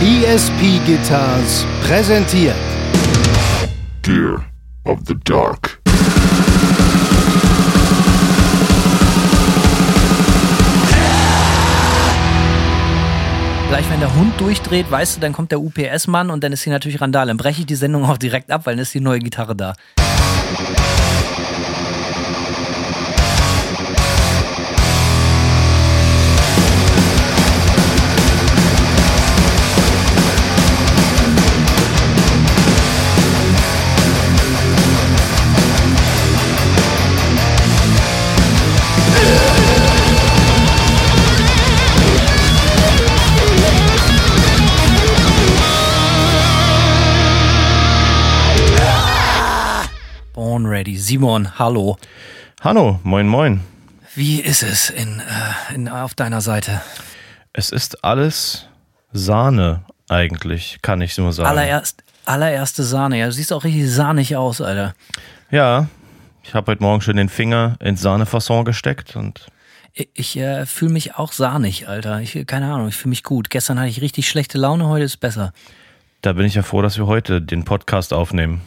ESP Guitars präsentiert Gear of the Dark. Gleich wenn der Hund durchdreht, weißt du, dann kommt der UPS-Mann und dann ist hier natürlich Randale. Dann breche ich die Sendung auch direkt ab, weil dann ist die neue Gitarre da. Born Ready. Simon, hallo. Hallo, moin moin. Wie ist es in, äh, in, auf deiner Seite? Es ist alles Sahne eigentlich, kann ich nur sagen. Allererst, allererste Sahne. Ja, du siehst auch richtig sahnig aus, Alter. Ja, ich habe heute Morgen schon den Finger ins Sahnefasson gesteckt und Ich, ich äh, fühle mich auch sahnig, Alter. Ich, keine Ahnung, ich fühle mich gut. Gestern hatte ich richtig schlechte Laune, heute ist besser. da bin ich ja froh, dass wir heute den Podcast aufnehmen.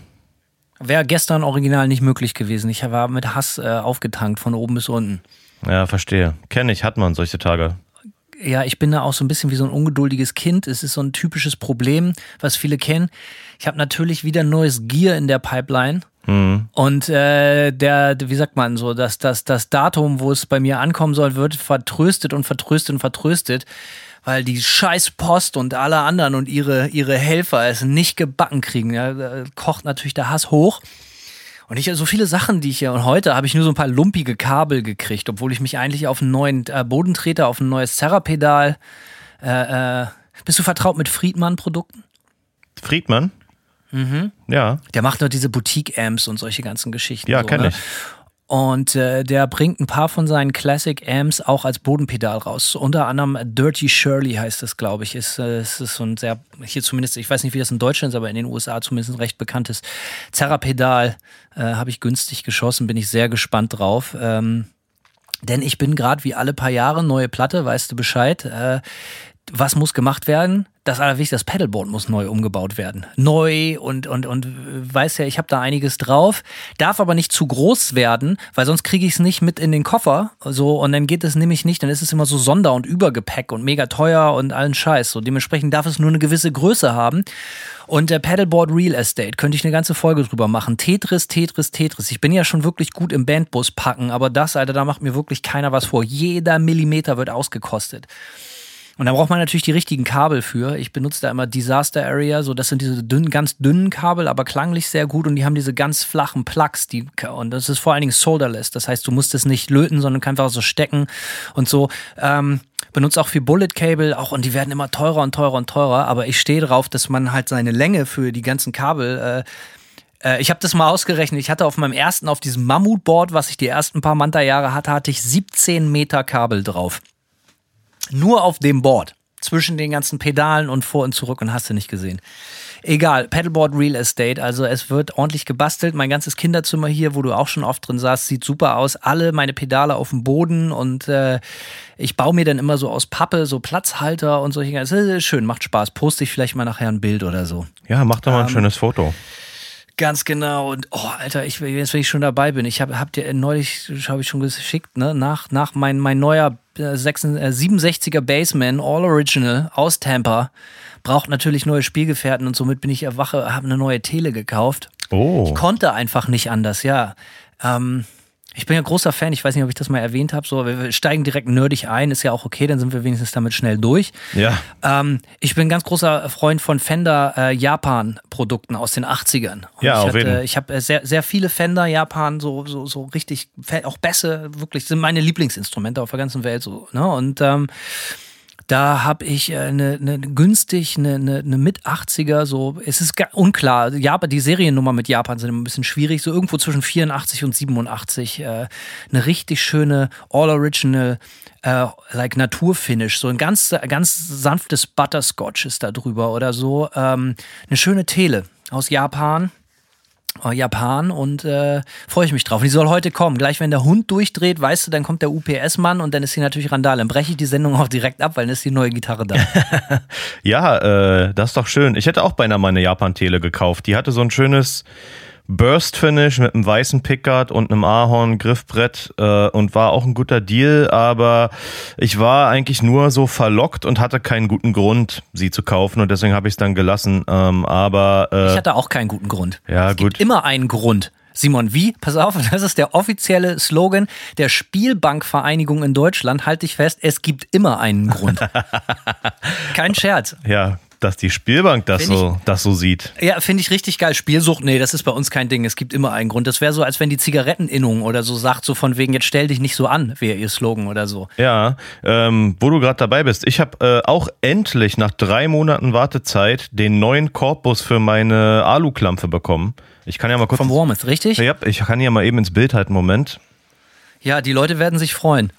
Wäre gestern original nicht möglich gewesen. Ich war mit Hass äh, aufgetankt, von oben bis unten. Ja, verstehe. Kenne ich, hat man solche Tage. Ja, ich bin da auch so ein bisschen wie so ein ungeduldiges Kind. Es ist so ein typisches Problem, was viele kennen. Ich habe natürlich wieder neues Gear in der Pipeline. Und äh, der, wie sagt man so, dass das, das Datum, wo es bei mir ankommen soll, wird vertröstet und vertröstet und vertröstet, weil die scheiß Post und alle anderen und ihre, ihre Helfer es nicht gebacken kriegen. Ja, da kocht natürlich der Hass hoch. Und ich so viele Sachen, die ich hier und heute habe ich nur so ein paar lumpige Kabel gekriegt, obwohl ich mich eigentlich auf einen neuen äh, Bodentreter, auf ein neues Serra-Pedal. Äh, äh, bist du vertraut mit Friedmann-Produkten? Friedmann? Ja, Der macht nur diese Boutique-Amps und solche ganzen Geschichten. ja, so, kenne ne? ich. Und äh, der bringt ein paar von seinen Classic Amps auch als Bodenpedal raus. Unter anderem Dirty Shirley heißt es, glaube ich. Ist, äh, ist so ein sehr, hier zumindest, ich weiß nicht, wie das in Deutschland ist, aber in den USA zumindest ein recht bekanntes Zerra-Pedal. Äh, Habe ich günstig geschossen, bin ich sehr gespannt drauf. Ähm, denn ich bin gerade wie alle paar Jahre, neue Platte, weißt du Bescheid. Äh, was muss gemacht werden? Das Allerwichtigste, das Pedalboard muss neu umgebaut werden. Neu und, und, und äh, weiß ja, ich habe da einiges drauf. Darf aber nicht zu groß werden, weil sonst kriege ich es nicht mit in den Koffer. So, und dann geht es nämlich nicht, dann ist es immer so Sonder- und Übergepäck und mega teuer und allen Scheiß. So, dementsprechend darf es nur eine gewisse Größe haben. Und der Pedalboard Real Estate könnte ich eine ganze Folge drüber machen. Tetris, Tetris, Tetris. Ich bin ja schon wirklich gut im Bandbus packen, aber das, Alter, da macht mir wirklich keiner was vor. Jeder Millimeter wird ausgekostet. Und da braucht man natürlich die richtigen Kabel für. Ich benutze da immer Disaster Area, so das sind diese dünnen, ganz dünnen Kabel, aber klanglich sehr gut und die haben diese ganz flachen Plugs, die und das ist vor allen Dingen solderless. Das heißt, du musst es nicht löten, sondern kannst einfach so stecken und so. Ähm, benutze auch viel Bullet Cable, auch und die werden immer teurer und teurer und teurer. Aber ich stehe drauf, dass man halt seine Länge für die ganzen Kabel äh, äh, ich habe das mal ausgerechnet. Ich hatte auf meinem ersten, auf diesem Mammutboard, was ich die ersten paar Manta-Jahre hatte, hatte ich 17 Meter Kabel drauf. Nur auf dem Board. Zwischen den ganzen Pedalen und vor und zurück und hast du nicht gesehen. Egal, Pedalboard Real Estate, also es wird ordentlich gebastelt. Mein ganzes Kinderzimmer hier, wo du auch schon oft drin saßt, sieht super aus. Alle meine Pedale auf dem Boden und äh, ich baue mir dann immer so aus Pappe so Platzhalter und solche. Es ist schön, macht Spaß. Poste ich vielleicht mal nachher ein Bild oder so. Ja, mach doch mal ein Ähm, schönes Foto. Ganz genau. Und oh, Alter, ich, jetzt, wenn ich schon dabei bin, ich habe hab dir neulich, habe ich schon geschickt, ne, nach, nach mein, mein neuer äh, 66, äh, 67er Bassman, All Original aus Tampa, braucht natürlich neue Spielgefährten und somit bin ich erwache, habe eine neue Tele gekauft. Oh, Ich konnte einfach nicht anders, ja. Ähm, ich bin ja großer Fan, ich weiß nicht, ob ich das mal erwähnt habe, so, wir steigen direkt nerdig ein, ist ja auch okay, dann sind wir wenigstens damit schnell durch. ja. Ähm, ich bin ein ganz großer Freund von Fender äh, Japan-Produkten aus den 80ern. Und Ja, ich auf hatte, ich habe äh, sehr, sehr viele Fender Japan, so, so, so richtig, auch Bässe, wirklich, sind meine Lieblingsinstrumente auf der ganzen Welt so. Ne? Und ähm, da habe ich äh, eine, eine günstig, eine, eine, eine mit 80er, so, es ist unklar. Japan, die Seriennummer mit Japan sind ein bisschen schwierig, so irgendwo zwischen 84 und 87. Äh, eine richtig schöne All-Original, äh, like Naturfinish, so ein ganz, ganz sanftes Butterscotch ist da drüber oder so. Ähm, eine schöne Tele aus Japan. Äh, Japan und äh, freue ich mich drauf. Und die soll heute kommen. Gleich wenn der Hund durchdreht, weißt du, dann kommt der UPS-Mann und dann ist hier natürlich Randale. Dann breche ich die Sendung auch direkt ab, weil dann ist die neue Gitarre da. Ja, äh, das ist doch schön. Ich hätte auch beinahe meine Japan-Tele gekauft. Die hatte so ein schönes Burst-Finish mit einem weißen Pickard und einem Ahorn-Griffbrett äh, und war auch ein guter Deal, aber ich war eigentlich nur so verlockt und hatte keinen guten Grund, sie zu kaufen und deswegen habe ich es dann gelassen. Ähm, aber äh, Ich hatte auch keinen guten Grund. Ja, es gut. gibt immer einen Grund. Simon, wie? Pass auf, das ist der offizielle Slogan der Spielbankvereinigung in Deutschland. Halt dich fest, es gibt immer einen Grund. Kein Scherz. ja, dass die Spielbank das Wenn ich- so, das so sieht. Ja, finde ich richtig geil. Spielsucht, nee, das ist bei uns kein Ding. Es gibt immer einen Grund. Das wäre so, als wenn die Zigaretteninnung oder so sagt, so von wegen, jetzt stell dich nicht so an, wäre ihr Slogan oder so. Ja, ähm, wo du gerade dabei bist. Ich habe äh, auch endlich nach drei Monaten Wartezeit den neuen Korpus für meine Aluklampfe bekommen. Ich kann ja mal kurz. Vom Warmouth, richtig? Ja, ich kann ja mal eben ins Bild halten. Moment. Ja, die Leute werden sich freuen.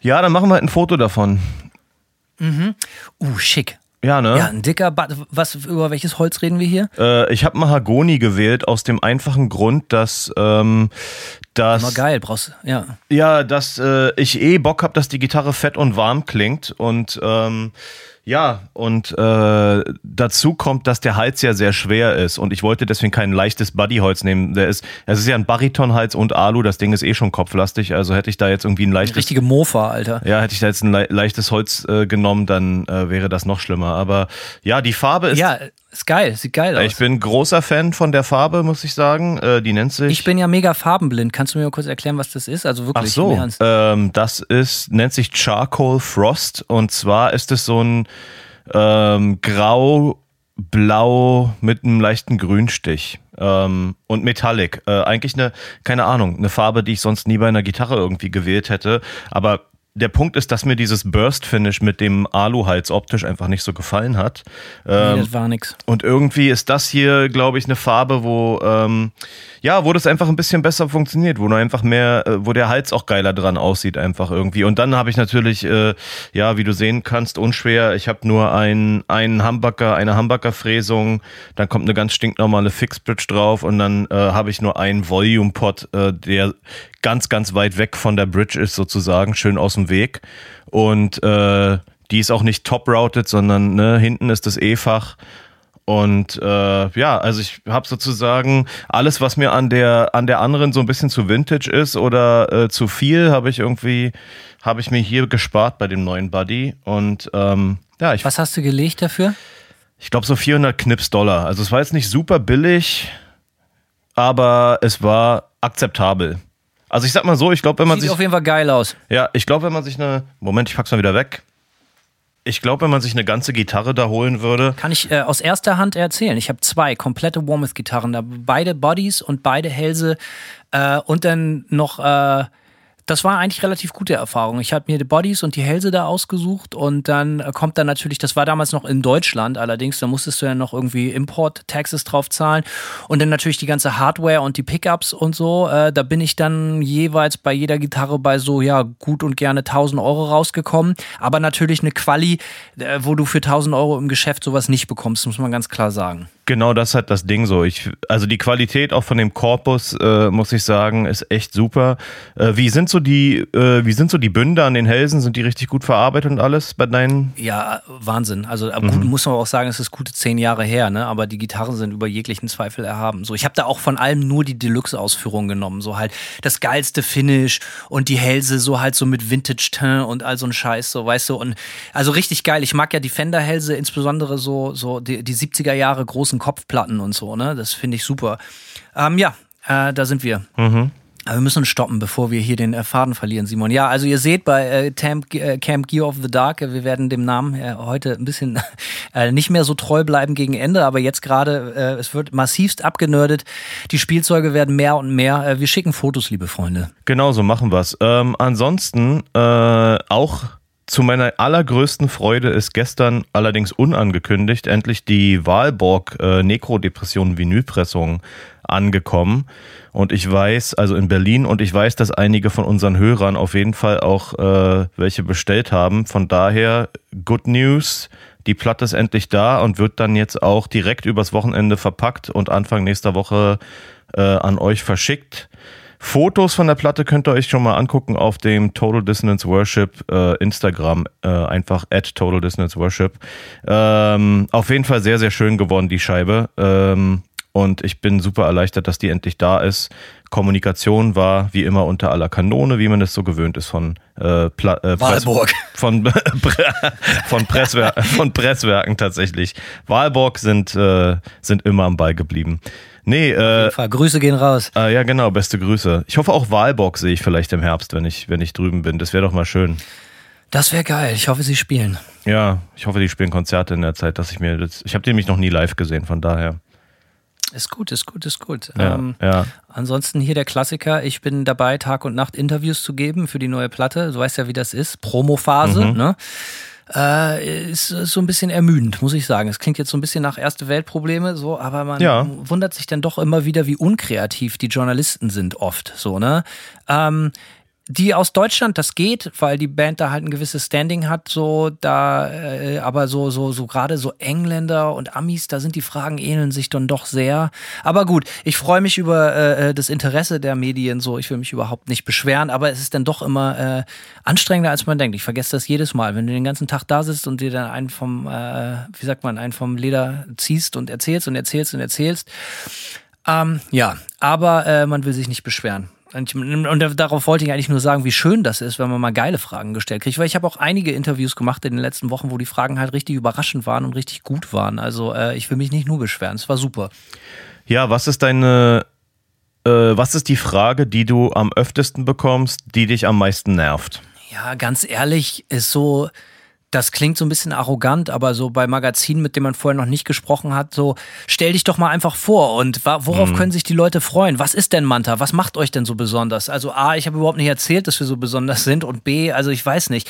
Ja, dann machen wir halt ein Foto davon. Uh, schick. Ja, ne? Ja, ein dicker, Ba- was, über welches Holz reden wir hier? Äh, ich habe Mahagoni gewählt aus dem einfachen Grund, dass, ähm, dass Immer geil, brauchst ja. Ja, dass äh, ich eh Bock habe, dass die Gitarre fett und warm klingt und ähm, ja, und äh, dazu kommt, dass der Hals ja sehr schwer ist und ich wollte deswegen kein leichtes Buddyholz nehmen. Der ist, es ist ja ein Baritonhals und Alu, das Ding ist eh schon kopflastig, also hätte ich da jetzt irgendwie ein leichtes Richtige Mofa, Alter. ja, hätte ich da jetzt ein le leichtes Holz äh, genommen, dann äh, wäre das noch schlimmer. Aber ja, die Farbe ist. Ja, ist geil, sieht geil aus. Ich bin großer Fan von der Farbe, muss ich sagen. Äh, die nennt sich. Ich bin ja mega farbenblind. Kannst du mir mal kurz erklären, was das ist? Also Ach wirklich so, im Ernst. ähm, das ist, nennt sich Charcoal Frost und zwar ist es so ein ähm, grau-blau mit einem leichten Grünstich ähm, und Metallic. Äh, eigentlich eine, keine Ahnung, eine Farbe, die ich sonst nie bei einer Gitarre irgendwie gewählt hätte, aber der Punkt ist, dass mir dieses Burst-Finish mit dem Aluhals optisch einfach nicht so gefallen hat. nee, Ähm, das war nix. und irgendwie ist das hier, glaube ich, eine Farbe, wo ähm, ja, wo das einfach ein bisschen besser funktioniert, wo nur einfach mehr, äh, wo der Hals auch geiler dran aussieht, einfach irgendwie. Und dann habe ich natürlich, äh, ja, wie du sehen kannst, unschwer. Ich habe nur einen einen Humbucker, eine Humbucker-Fräsung, dann kommt eine ganz stinknormale Fixbridge drauf und dann äh, habe ich nur einen Volume-Pot, äh, der ganz, ganz weit weg von der Bridge ist sozusagen, schön aus dem Weg. Und äh, die ist auch nicht top-routed, sondern ne, hinten ist das E-Fach. Und äh, ja, also ich habe sozusagen alles, was mir an der an der anderen so ein bisschen zu Vintage ist oder äh, zu viel, habe ich irgendwie habe ich mir hier gespart bei dem neuen Buddy. Und ähm, ja, ich, Was hast du gelegt dafür? ich glaube so 400 Knips Dollar. Also es war jetzt nicht super billig, aber es war akzeptabel. Also ich sag mal so, ich glaube, wenn man Sieht sich auf jeden Fall geil aus. ja, ich glaube, wenn man sich eine Moment, ich pack's mal wieder weg. Ich glaube, wenn man sich eine ganze Gitarre da holen würde, Kann ich äh, aus erster Hand erzählen. Ich habe zwei komplette Warmouth-Gitarren, da beide Bodies und beide Hälse äh, und dann noch. Äh, das war eigentlich relativ gute Erfahrung. Ich habe mir die Bodies und die Hälse da ausgesucht und dann äh, kommt dann natürlich, das war damals noch in Deutschland, allerdings, da musstest du ja noch irgendwie Import-Taxes drauf zahlen und dann natürlich die ganze Hardware und die Pickups und so. Äh, da bin ich dann jeweils bei jeder Gitarre bei so, ja, gut und gerne 1000 Euro rausgekommen, aber natürlich eine Quali, äh, wo du für 1000 Euro im Geschäft sowas nicht bekommst, muss man ganz klar sagen. Genau das hat das Ding so. Ich, also die Qualität auch von dem Korpus, äh, muss ich sagen, ist echt super. Äh, wie sind so die, äh, wie sind so die Bünde an den Hälsen? Sind die richtig gut verarbeitet und alles bei deinen? Ja, Wahnsinn. Also aber gut, muss man auch sagen, es ist gute zehn Jahre her, ne? Aber die Gitarren sind über jeglichen Zweifel erhaben. So, ich habe da auch von allem nur die Deluxe-Ausführung genommen. So halt das geilste Finish und die Hälse so halt so mit Vintage-Tin und all so ein Scheiß, so weißt du. Und also richtig geil. Ich mag ja die Fender-Hälse, insbesondere so, so die, die 70er Jahre großen Kopfplatten und so, ne? Das finde ich super. Ähm, ja, äh, da sind wir. Aber wir müssen stoppen, bevor wir hier den äh, Faden verlieren, Simon. Ja, also ihr seht bei äh, Camp, äh, Camp Gear of the Dark, äh, wir werden dem Namen äh, heute ein bisschen äh, nicht mehr so treu bleiben gegen Ende, aber jetzt gerade, es wird massivst abgenördet. Die Spielzeuge werden mehr und mehr. Wir schicken Fotos, liebe Freunde. Genau so machen wir's. Ähm, ansonsten auch zu meiner allergrößten Freude ist gestern allerdings unangekündigt endlich die Wahlborg äh, Nekrodepression Vinylpressung angekommen. Und ich weiß, also in Berlin, und ich weiß, dass einige von unseren Hörern auf jeden Fall auch äh, welche bestellt haben. Von daher, good news. Die Platte ist endlich da und wird dann jetzt auch direkt übers Wochenende verpackt und Anfang nächster Woche äh, an euch verschickt. Fotos von der Platte könnt ihr euch schon mal angucken auf dem Total Dissonance Worship äh, Instagram, äh, einfach at Total Dissonance Worship. Ähm, auf jeden Fall sehr, sehr schön geworden, die Scheibe. Ähm, und ich bin super erleichtert, dass die endlich da ist. Kommunikation war wie immer unter aller Kanone, wie man es so gewöhnt ist von äh, Pla äh, Wahlburg. von, von, Presswer von Presswerken tatsächlich. Wahlburg sind, äh, sind immer am Ball geblieben. Nee, äh, Grüße gehen raus. Äh, ja, genau, beste Grüße. Ich hoffe auch Wahlburg sehe ich vielleicht im Herbst, wenn ich, wenn ich drüben bin. Das wäre doch mal schön. Das wäre geil. Ich hoffe, sie spielen. Ja, ich hoffe, die spielen Konzerte in der Zeit, dass ich mir das. Ich habe die nämlich noch nie live gesehen, von daher. Ist gut, ist gut, ist gut. Ja, ähm, ja. Ansonsten hier der Klassiker. Ich bin dabei, Tag und Nacht Interviews zu geben für die neue Platte. Du weißt ja, wie das ist. Promophase, Mhm. ne? Äh, ist, ist so ein bisschen ermüdend, muss ich sagen. Es klingt jetzt so ein bisschen nach Erste Weltprobleme, so, aber man Ja. wundert sich dann doch immer wieder, wie unkreativ die Journalisten sind oft, so, ne? Ähm, die aus Deutschland, das geht, weil die Band da halt ein gewisses Standing hat, so da, äh, aber so so so gerade so Engländer und Amis, da sind die Fragen ähneln sich dann doch sehr. Aber gut, ich freue mich über äh, das Interesse der Medien, so ich will mich überhaupt nicht beschweren, aber es ist dann doch immer äh, anstrengender als man denkt. Ich vergesse das jedes Mal, wenn du den ganzen Tag da sitzt und dir dann einen vom, äh, wie sagt man, einen vom Leder ziehst und erzählst und erzählst und erzählst. Ähm, ja, aber äh, man will sich nicht beschweren. Und, darauf wollte ich eigentlich nur sagen, wie schön das ist, wenn man mal geile Fragen gestellt kriegt. Weil ich habe auch einige Interviews gemacht in den letzten Wochen, wo die Fragen halt richtig überraschend waren und richtig gut waren. Also äh, ich will mich nicht nur beschweren. Es war super. Ja, was ist deine. Äh, was ist die Frage, die du am öftesten bekommst, die dich am meisten nervt? Ja, ganz ehrlich, ist so, das klingt so ein bisschen arrogant, aber so bei Magazinen, mit denen man vorher noch nicht gesprochen hat, so stell dich doch mal einfach vor und worauf können sich die Leute freuen? Was ist denn Manta? Was macht euch denn so besonders? Also A, ich habe überhaupt nicht erzählt, dass wir so besonders sind und B, also ich weiß nicht.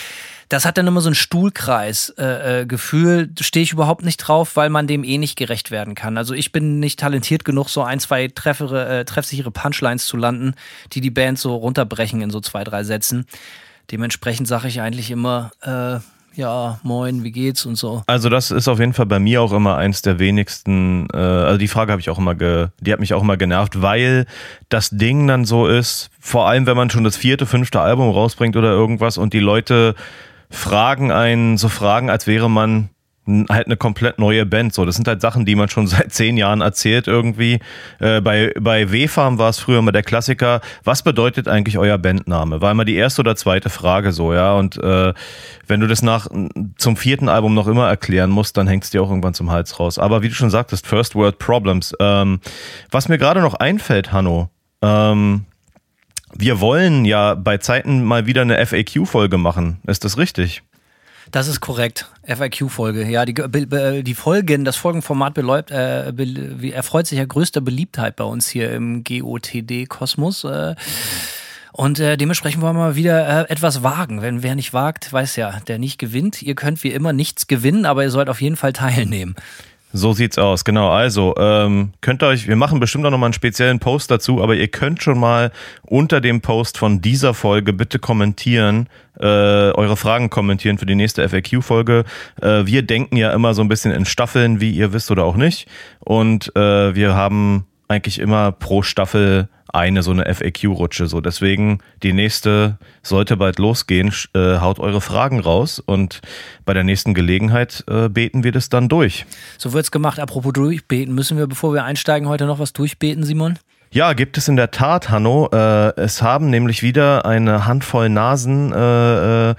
Das hat dann immer so ein Stuhlkreis-Gefühl. Äh, Gefühl. Stehe ich überhaupt nicht drauf, weil man dem eh nicht gerecht werden kann. Also ich bin nicht talentiert genug, so ein, zwei treffere, äh, treffsichere Punchlines zu landen, die die Band so runterbrechen in so zwei, drei Sätzen. Dementsprechend sage ich eigentlich immer, äh, ja, moin, wie geht's und so. Also das ist auf jeden Fall bei mir auch immer eins der wenigsten, äh, also die Frage habe ich auch immer, ge, die hat mich auch immer genervt, weil das Ding dann so ist, vor allem wenn man schon das vierte, fünfte Album rausbringt oder irgendwas und die Leute fragen einen so Fragen, als wäre man halt eine komplett neue Band. So, das sind halt Sachen, die man schon seit zehn Jahren erzählt irgendwie. Äh, bei bei W-Farm war es früher mal der Klassiker. Was bedeutet eigentlich euer Bandname? War immer die erste oder zweite Frage so, ja. Und äh, wenn du das nach zum vierten Album noch immer erklären musst, dann hängt es dir auch irgendwann zum Hals raus. Aber wie du schon sagtest, First World Problems. Ähm, was mir gerade noch einfällt, Hanno. Ähm, wir wollen ja bei Zeiten mal wieder eine FAQ-Folge machen. Ist das richtig? Das ist korrekt. FAQ-Folge. Ja, die, die Folgen, das Folgenformat beläuft, äh, be, erfreut sich ja größter Beliebtheit bei uns hier im GOTD-Kosmos. Äh, und äh, dementsprechend wollen wir mal wieder äh, etwas wagen. Wenn wer nicht wagt, weiß ja, der nicht gewinnt. Ihr könnt wie immer nichts gewinnen, aber ihr sollt auf jeden Fall teilnehmen. So sieht's aus, genau. Also, ähm, könnt ihr euch, wir machen bestimmt auch nochmal einen speziellen Post dazu, aber ihr könnt schon mal unter dem Post von dieser Folge bitte kommentieren, äh, eure Fragen kommentieren für die nächste FAQ-Folge. Äh, wir denken ja immer so ein bisschen in Staffeln, wie ihr wisst oder auch nicht. Und äh, wir haben eigentlich immer pro Staffel eine so eine FAQ-Rutsche. So deswegen die nächste sollte bald losgehen. Äh, haut eure Fragen raus und bei der nächsten Gelegenheit äh, beten wir das dann durch. So wird's gemacht. Apropos durchbeten, müssen wir, bevor wir einsteigen, heute noch was durchbeten, Simon? Ja, gibt es in der Tat, Hanno. Äh, es haben nämlich wieder eine Handvoll Nasen äh, äh,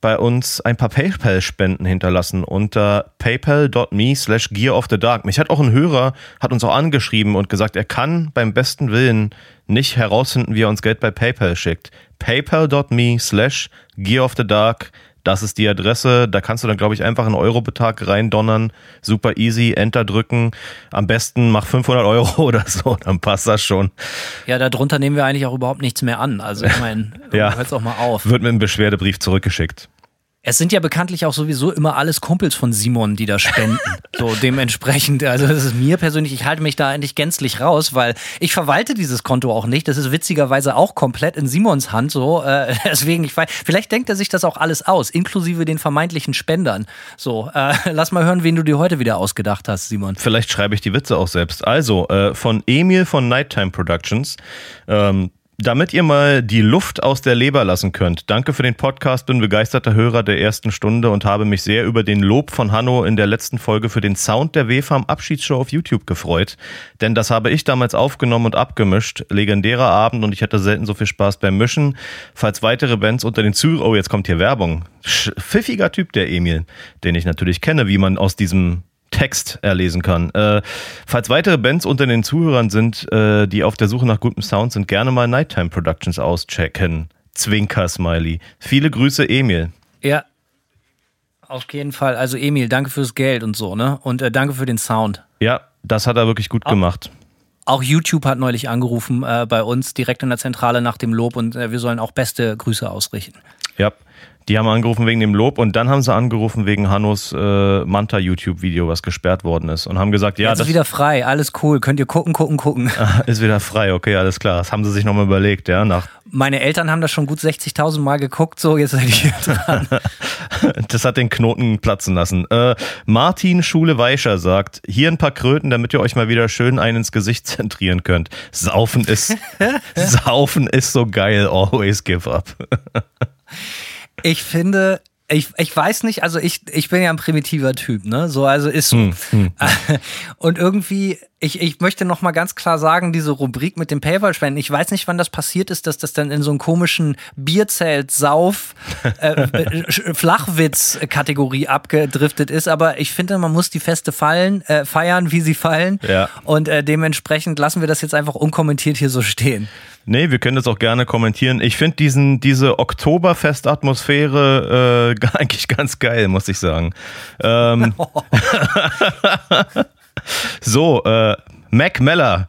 bei uns ein paar PayPal-Spenden hinterlassen unter paypal.me slash gear of the dark. Mich hat auch ein Hörer, hat uns auch angeschrieben und gesagt, er kann beim besten Willen nicht herausfinden, wie er uns Geld bei PayPal schickt. paypal.me slash gear of the dark. Das ist die Adresse. Da kannst du dann, glaube ich, einfach einen Eurobetrag reindonnern. Super easy. Enter drücken. Am besten mach 500 Euro oder so. Dann passt das schon. Ja, darunter nehmen wir eigentlich auch überhaupt nichts mehr an. Also ich meine, Ja. hört's auch mal auf. Wird mit einem Beschwerdebrief zurückgeschickt. Es sind ja bekanntlich auch sowieso immer alles Kumpels von Simon, die da spenden. so dementsprechend, also das ist mir persönlich, ich halte mich da eigentlich gänzlich raus, weil ich verwalte dieses Konto auch nicht. Das ist witzigerweise auch komplett in Simons Hand so. Äh, deswegen, ich weiß, vielleicht denkt er sich das auch alles aus, inklusive den vermeintlichen Spendern. So, äh, lass mal hören, wen du dir heute wieder ausgedacht hast, Simon. Vielleicht schreibe ich die Witze auch selbst. Also, äh, von Emil von Nighttime Productions. Ähm, damit ihr mal die Luft aus der Leber lassen könnt. Danke für den Podcast, bin begeisterter Hörer der ersten Stunde und habe mich sehr über den Lob von Hanno in der letzten Folge für den Sound der WFAM Abschiedsshow auf YouTube gefreut. Denn das habe ich damals aufgenommen und abgemischt. Legendärer Abend und ich hatte selten so viel Spaß beim Mischen. Falls weitere Bands unter den Zuhörern, oh, jetzt kommt hier Werbung. Pfiffiger Typ, der Emil, den ich natürlich kenne, wie man aus diesem Text erlesen kann. Äh, falls weitere Bands unter den Zuhörern sind, äh, die auf der Suche nach gutem Sound sind, gerne mal Nighttime Productions auschecken. Zwinker Smiley. Viele Grüße, Emil. Ja. Auf jeden Fall. Also Emil, danke fürs Geld und so, ne? Und äh, danke für den Sound. Ja, das hat er wirklich gut auch, gemacht. Auch YouTube hat neulich angerufen äh, bei uns direkt in der Zentrale nach dem Lob und äh, wir sollen auch beste Grüße ausrichten. Ja. Die haben angerufen wegen dem Lob und dann haben sie angerufen wegen Hannos äh, Manta-YouTube-Video, was gesperrt worden ist. Und haben gesagt, ja. Jetzt ist wieder frei, alles cool. Könnt ihr gucken, gucken, gucken. ist wieder frei, okay, alles klar. Das haben sie sich nochmal überlegt, ja. Nach Meine Eltern haben das schon gut 60.000 Mal geguckt, so, jetzt seid ihr dran. das hat den Knoten platzen lassen. Äh, Martin Schule-Weischer sagt, hier ein paar Kröten, damit ihr euch mal wieder schön einen ins Gesicht zentrieren könnt. Saufen ist, Saufen ist so geil, always give up. Ich finde, ich, ich weiß nicht, also ich, ich bin ja ein primitiver Typ, ne? So, also ist so. Hm, hm. Und irgendwie, ich, ich möchte noch mal ganz klar sagen, diese Rubrik mit dem Paywall-Spenden, ich weiß nicht, wann das passiert ist, dass das dann in so einen komischen Bierzelt-Sauf äh, Flachwitz-Kategorie abgedriftet ist, aber ich finde, man muss die Feste fallen, äh, feiern, wie sie fallen. Ja. Und äh, dementsprechend lassen wir das jetzt einfach unkommentiert hier so stehen. Nee, wir können das auch gerne kommentieren. Ich finde diesen diese Oktoberfest-Atmosphäre äh, eigentlich ganz geil, muss ich sagen. Ähm, so, äh, Mac Meller,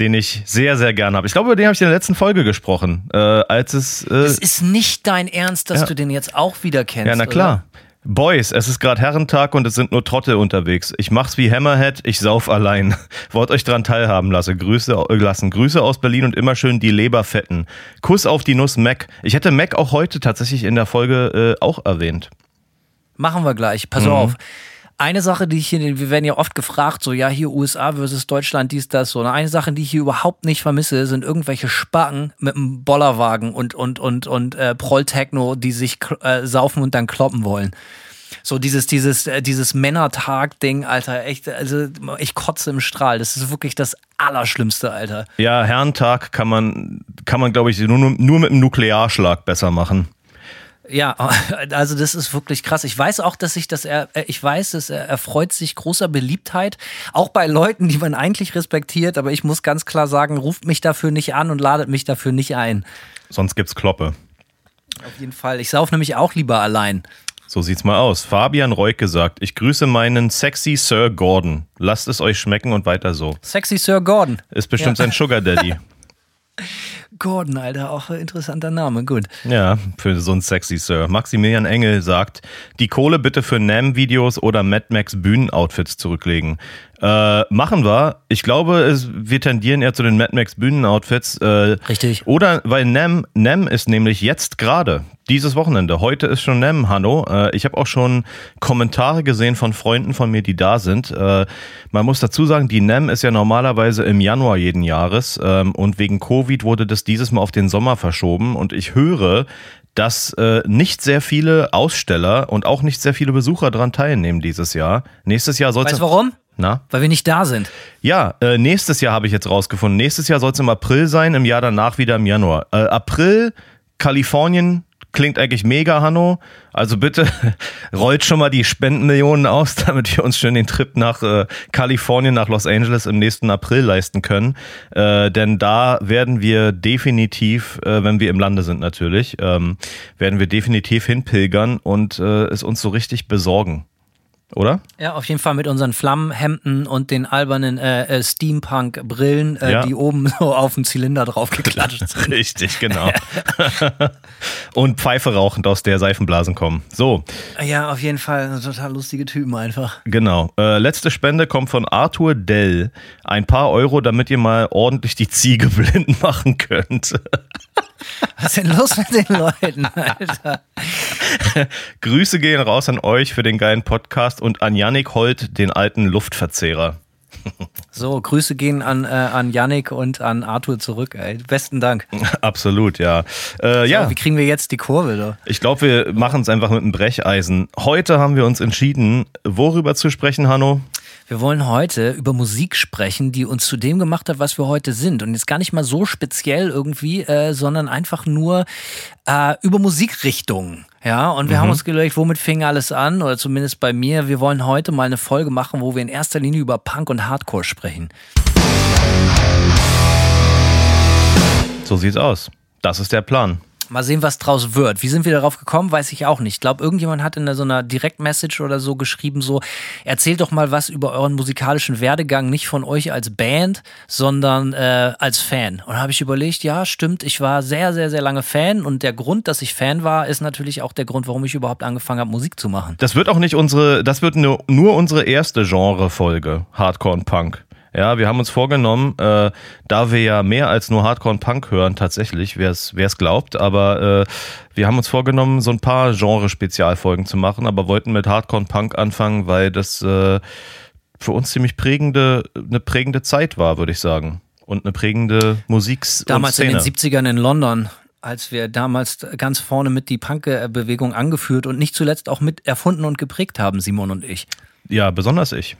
den ich sehr, sehr gerne habe. Ich glaube, über den habe ich in der letzten Folge gesprochen. Äh, als es. Äh, es ist nicht dein Ernst, dass ja. du den jetzt auch wieder kennst. Ja, na klar. Oder? Boys, es ist gerade Herrentag und es sind nur Trottel unterwegs. Ich mach's wie Hammerhead, ich sauf allein. Wollt euch dran teilhaben lassen. Grüße, äh, lassen. Grüße aus Berlin und immer schön die Leber fetten. Kuss auf die Nuss Mac. Ich hätte Mac auch heute tatsächlich in der Folge äh, auch erwähnt. Machen wir gleich. Pass mhm. auf eine Sache, die ich hier, wir werden ja oft gefragt, so ja, hier USA versus Deutschland, dies, das, so. Eine Sache, die ich hier überhaupt nicht vermisse, sind irgendwelche Spacken mit einem Bollerwagen und, und, und, und äh, Prolltechno, die sich äh, saufen und dann kloppen wollen. So dieses, dieses, äh, dieses Männertag-Ding, Alter, echt, also ich kotze im Strahl. Das ist wirklich das Allerschlimmste, Alter. Ja, Herrentag kann man, kann man, glaube ich, nur, nur mit einem Nuklearschlag besser machen. Ja, also das ist wirklich krass. Ich weiß auch, dass sich das, er, äh, ich weiß, dass er erfreut sich großer Beliebtheit, auch bei Leuten, die man eigentlich respektiert, aber ich muss ganz klar sagen, ruft mich dafür nicht an und ladet mich dafür nicht ein. Sonst gibt's Kloppe. Auf jeden Fall. Ich sauf nämlich auch lieber allein. So sieht's mal aus. Fabian Reuk gesagt, ich grüße meinen sexy Sir Gordon. Lasst es euch schmecken und weiter so. Sexy Sir Gordon. Ist bestimmt ja. sein Sugar Daddy. Gordon, Alter, auch ein interessanter Name, gut. Ja, für so einen sexy Sir. Maximilian Engel sagt, die Kohle bitte für NAM-Videos oder Mad Max Bühnenoutfits zurücklegen. Äh, machen wir. Ich glaube, es, wir tendieren eher zu den Mad Max Bühnenoutfits. Äh, Richtig. Oder, weil NEM, NEM ist nämlich jetzt gerade, dieses Wochenende. Heute ist schon NEM, Hanno. Äh, ich habe auch schon Kommentare gesehen von Freunden von mir, die da sind. Äh, man muss dazu sagen, die NEM ist ja normalerweise im Januar jeden Jahres ähm, und wegen Covid wurde das dieses Mal auf den Sommer verschoben und ich höre, dass äh, nicht sehr viele Aussteller und auch nicht sehr viele Besucher daran teilnehmen dieses Jahr. Nächstes Jahr soll es. Weißt warum? Na? Weil wir nicht da sind. Ja, äh, nächstes Jahr habe ich jetzt rausgefunden. Nächstes Jahr soll es im April sein, im Jahr danach wieder im Januar. Äh, April, Kalifornien, klingt eigentlich mega, Hanno. Also bitte rollt schon mal die Spendenmillionen aus, damit wir uns schön den Trip nach äh, Kalifornien, nach Los Angeles im nächsten April leisten können. Äh, denn da werden wir definitiv, äh, wenn wir im Lande sind natürlich, ähm, werden wir definitiv hinpilgern und äh, es uns so richtig besorgen. Oder? Ja, auf jeden Fall mit unseren Flammenhemden und den albernen äh, äh, Steampunk-Brillen, äh, Ja. die oben so auf den Zylinder drauf geklatscht sind. Richtig, genau. und Pfeife rauchend aus der Seifenblasen kommen. So, Ja, auf jeden Fall total lustige Typen einfach. genau. Äh, letzte Spende kommt von Arthur Dell. Ein paar Euro, damit ihr mal ordentlich die Ziege blind machen könnt. Was ist denn los mit den Leuten, Alter? Grüße gehen raus an euch für den geilen Podcast und an Yannick Holt, den alten Luftverzehrer. So, Grüße gehen an, äh, an Yannick und an Arthur zurück, ey. Besten Dank. Absolut, ja. Äh, ja. So, wie kriegen wir jetzt die Kurve da? Ich glaube, wir machen es einfach mit einem Brecheisen. Heute haben wir uns entschieden, worüber zu sprechen, Hanno? Wir wollen heute über Musik sprechen, die uns zu dem gemacht hat, was wir heute sind. Und jetzt gar nicht mal so speziell irgendwie, äh, sondern einfach nur äh, über Musikrichtungen. Ja, und wir haben uns gedacht, womit fing alles an? Oder zumindest bei mir. Wir wollen heute mal eine Folge machen, wo wir in erster Linie über Punk und Hardcore sprechen. So sieht's aus. Das ist der Plan. Mal sehen, was draus wird. Wie sind wir darauf gekommen, weiß ich auch nicht. Ich glaube, irgendjemand hat in so einer Direktmessage oder so geschrieben, so, erzählt doch mal was über euren musikalischen Werdegang, nicht von euch als Band, sondern äh, als Fan. Und habe ich überlegt, ja, stimmt, ich war sehr, sehr, sehr lange Fan und der Grund, dass ich Fan war, ist natürlich auch der Grund, warum ich überhaupt angefangen habe, Musik zu machen. Das wird auch nicht unsere, das wird nur, nur unsere erste Genre-Folge, Hardcore und Punk. Ja, wir haben uns vorgenommen, äh, da wir ja mehr als nur Hardcore und Punk hören, tatsächlich, wer es glaubt, aber äh, wir haben uns vorgenommen, so ein paar Genre-Spezialfolgen zu machen, aber wollten mit Hardcore und Punk anfangen, weil das äh, für uns ziemlich prägende, eine prägende Zeit war, würde ich sagen. Und eine prägende Musiks- Damals in den 70ern in London, als wir damals ganz vorne mit die Punk-Bewegung angeführt und nicht zuletzt auch mit erfunden und geprägt haben, Simon und ich. Ja, besonders ich.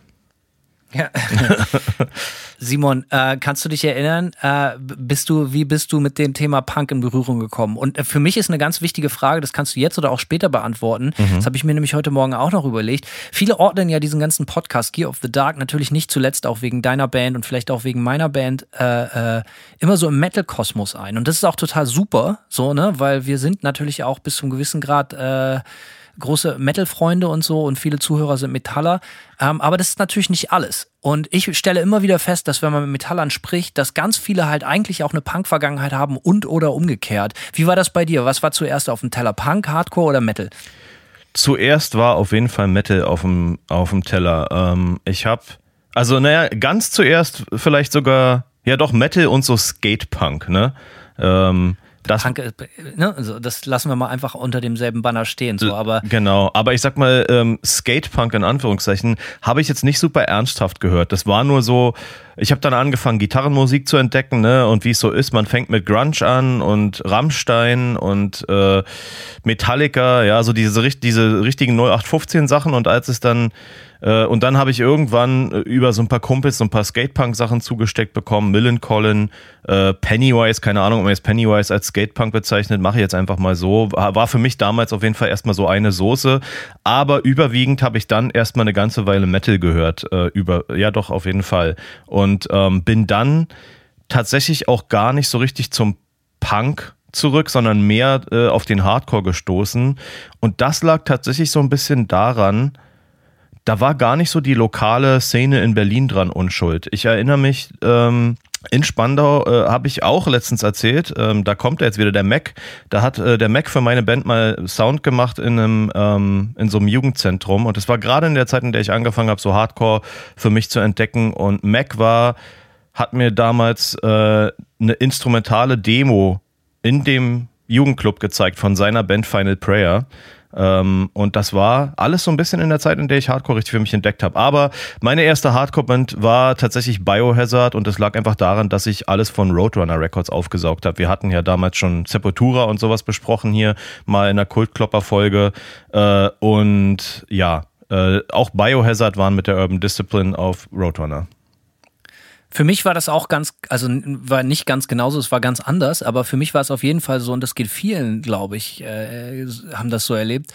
Ja. Simon, äh, kannst du dich erinnern, äh, bist du, wie bist du mit dem Thema Punk in Berührung gekommen? Und äh, für mich ist eine ganz wichtige Frage, das kannst du jetzt oder auch später beantworten. Das habe ich mir nämlich heute Morgen auch noch überlegt. Viele ordnen ja diesen ganzen Podcast Gear of the Dark natürlich nicht zuletzt auch wegen deiner Band und vielleicht auch wegen meiner Band äh, äh, immer so im Metal-Kosmos ein. Und das ist auch total super, so, ne, weil wir sind natürlich auch bis zum gewissen Grad äh, große Metal-Freunde und so und viele Zuhörer sind Metaller. Ähm, aber das ist natürlich nicht alles. Und ich stelle immer wieder fest, dass wenn man mit Metallern spricht, dass ganz viele halt eigentlich auch eine Punk-Vergangenheit haben und oder umgekehrt. Wie war das bei dir? Was war zuerst auf dem Teller? Punk, Hardcore oder Metal? Zuerst war auf jeden Fall Metal auf dem, auf dem Teller. Ähm, ich habe, also naja, ganz zuerst vielleicht sogar, ja doch, Metal und so Skatepunk, ne? Ähm, das, Punk, äh, ne? also das lassen wir mal einfach unter demselben Banner stehen. So, aber Genau, aber ich sag mal, ähm, Skatepunk in Anführungszeichen habe ich jetzt nicht super ernsthaft gehört. Das war nur so, ich habe dann angefangen, Gitarrenmusik zu entdecken, ne? Und wie es so ist, man fängt mit Grunge an und Rammstein und äh, Metallica, ja, so diese, diese richtigen 0815 Sachen und als es dann äh, und dann habe ich irgendwann äh, über so ein paar Kumpels so ein paar Skatepunk-Sachen zugesteckt bekommen. Millencolin, äh, Pennywise, keine Ahnung, ob man jetzt Pennywise als Skatepunk bezeichnet, mache ich jetzt einfach mal so. War für mich damals auf jeden Fall erstmal so eine Soße. Aber überwiegend habe ich dann erstmal eine ganze Weile Metal gehört. Äh, über, ja, doch, auf jeden Fall. Und ähm, bin dann tatsächlich auch gar nicht so richtig zum Punk zurück, sondern mehr äh, auf den Hardcore gestoßen. Und das lag tatsächlich so ein bisschen daran, da war gar nicht so die lokale Szene in Berlin dran unschuld. Ich erinnere mich, ähm, in Spandau äh, habe ich auch letztens erzählt, ähm, da kommt jetzt wieder der Mac. Da hat äh, der Mac für meine Band mal Sound gemacht in einem ähm, in so einem Jugendzentrum und das war gerade in der Zeit, in der ich angefangen habe, so Hardcore für mich zu entdecken und Mac war hat mir damals äh, eine instrumentale Demo in dem Jugendclub gezeigt von seiner Band Final Prayer. Ähm, und das war alles so ein bisschen in der Zeit, in der ich Hardcore richtig für mich entdeckt habe. Aber meine erste Hardcore-Band war tatsächlich Biohazard und das lag einfach daran, dass ich alles von Roadrunner Records aufgesaugt habe. Wir hatten ja damals schon Sepultura und sowas besprochen hier, mal in der Kultklopper-Folge. Äh, und ja, äh, auch Biohazard waren mit der Urban Discipline auf Roadrunner. Für mich war das auch ganz, also war nicht ganz genauso, es war ganz anders, aber für mich war es auf jeden Fall so, und das geht vielen, glaube ich, äh, haben das so erlebt.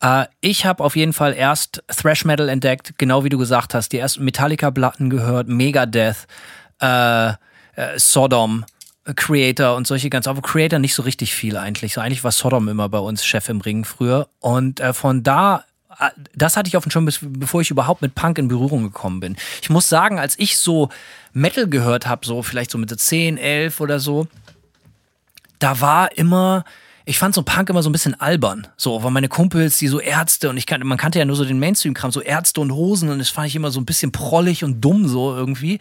Äh, ich habe auf jeden Fall erst Thrash Metal entdeckt, genau wie du gesagt hast, die ersten Metallica-Platten gehört, Megadeth, äh, äh, Sodom, Creator und solche ganz, aber Creator nicht so richtig viel eigentlich. So eigentlich war Sodom immer bei uns Chef im Ring früher. Und äh, von da das hatte ich auf dem Schirm, bevor ich überhaupt mit Punk in Berührung gekommen bin. Ich muss sagen, als ich so Metal gehört habe, so vielleicht so mit 10, 11 oder so, da war immer, ich fand so Punk immer so ein bisschen albern. So, weil meine Kumpels, die so Ärzte und ich kannte, man kannte ja nur so den Mainstream-Kram, so Ärzte und Hosen und das fand ich immer so ein bisschen prollig und dumm so irgendwie.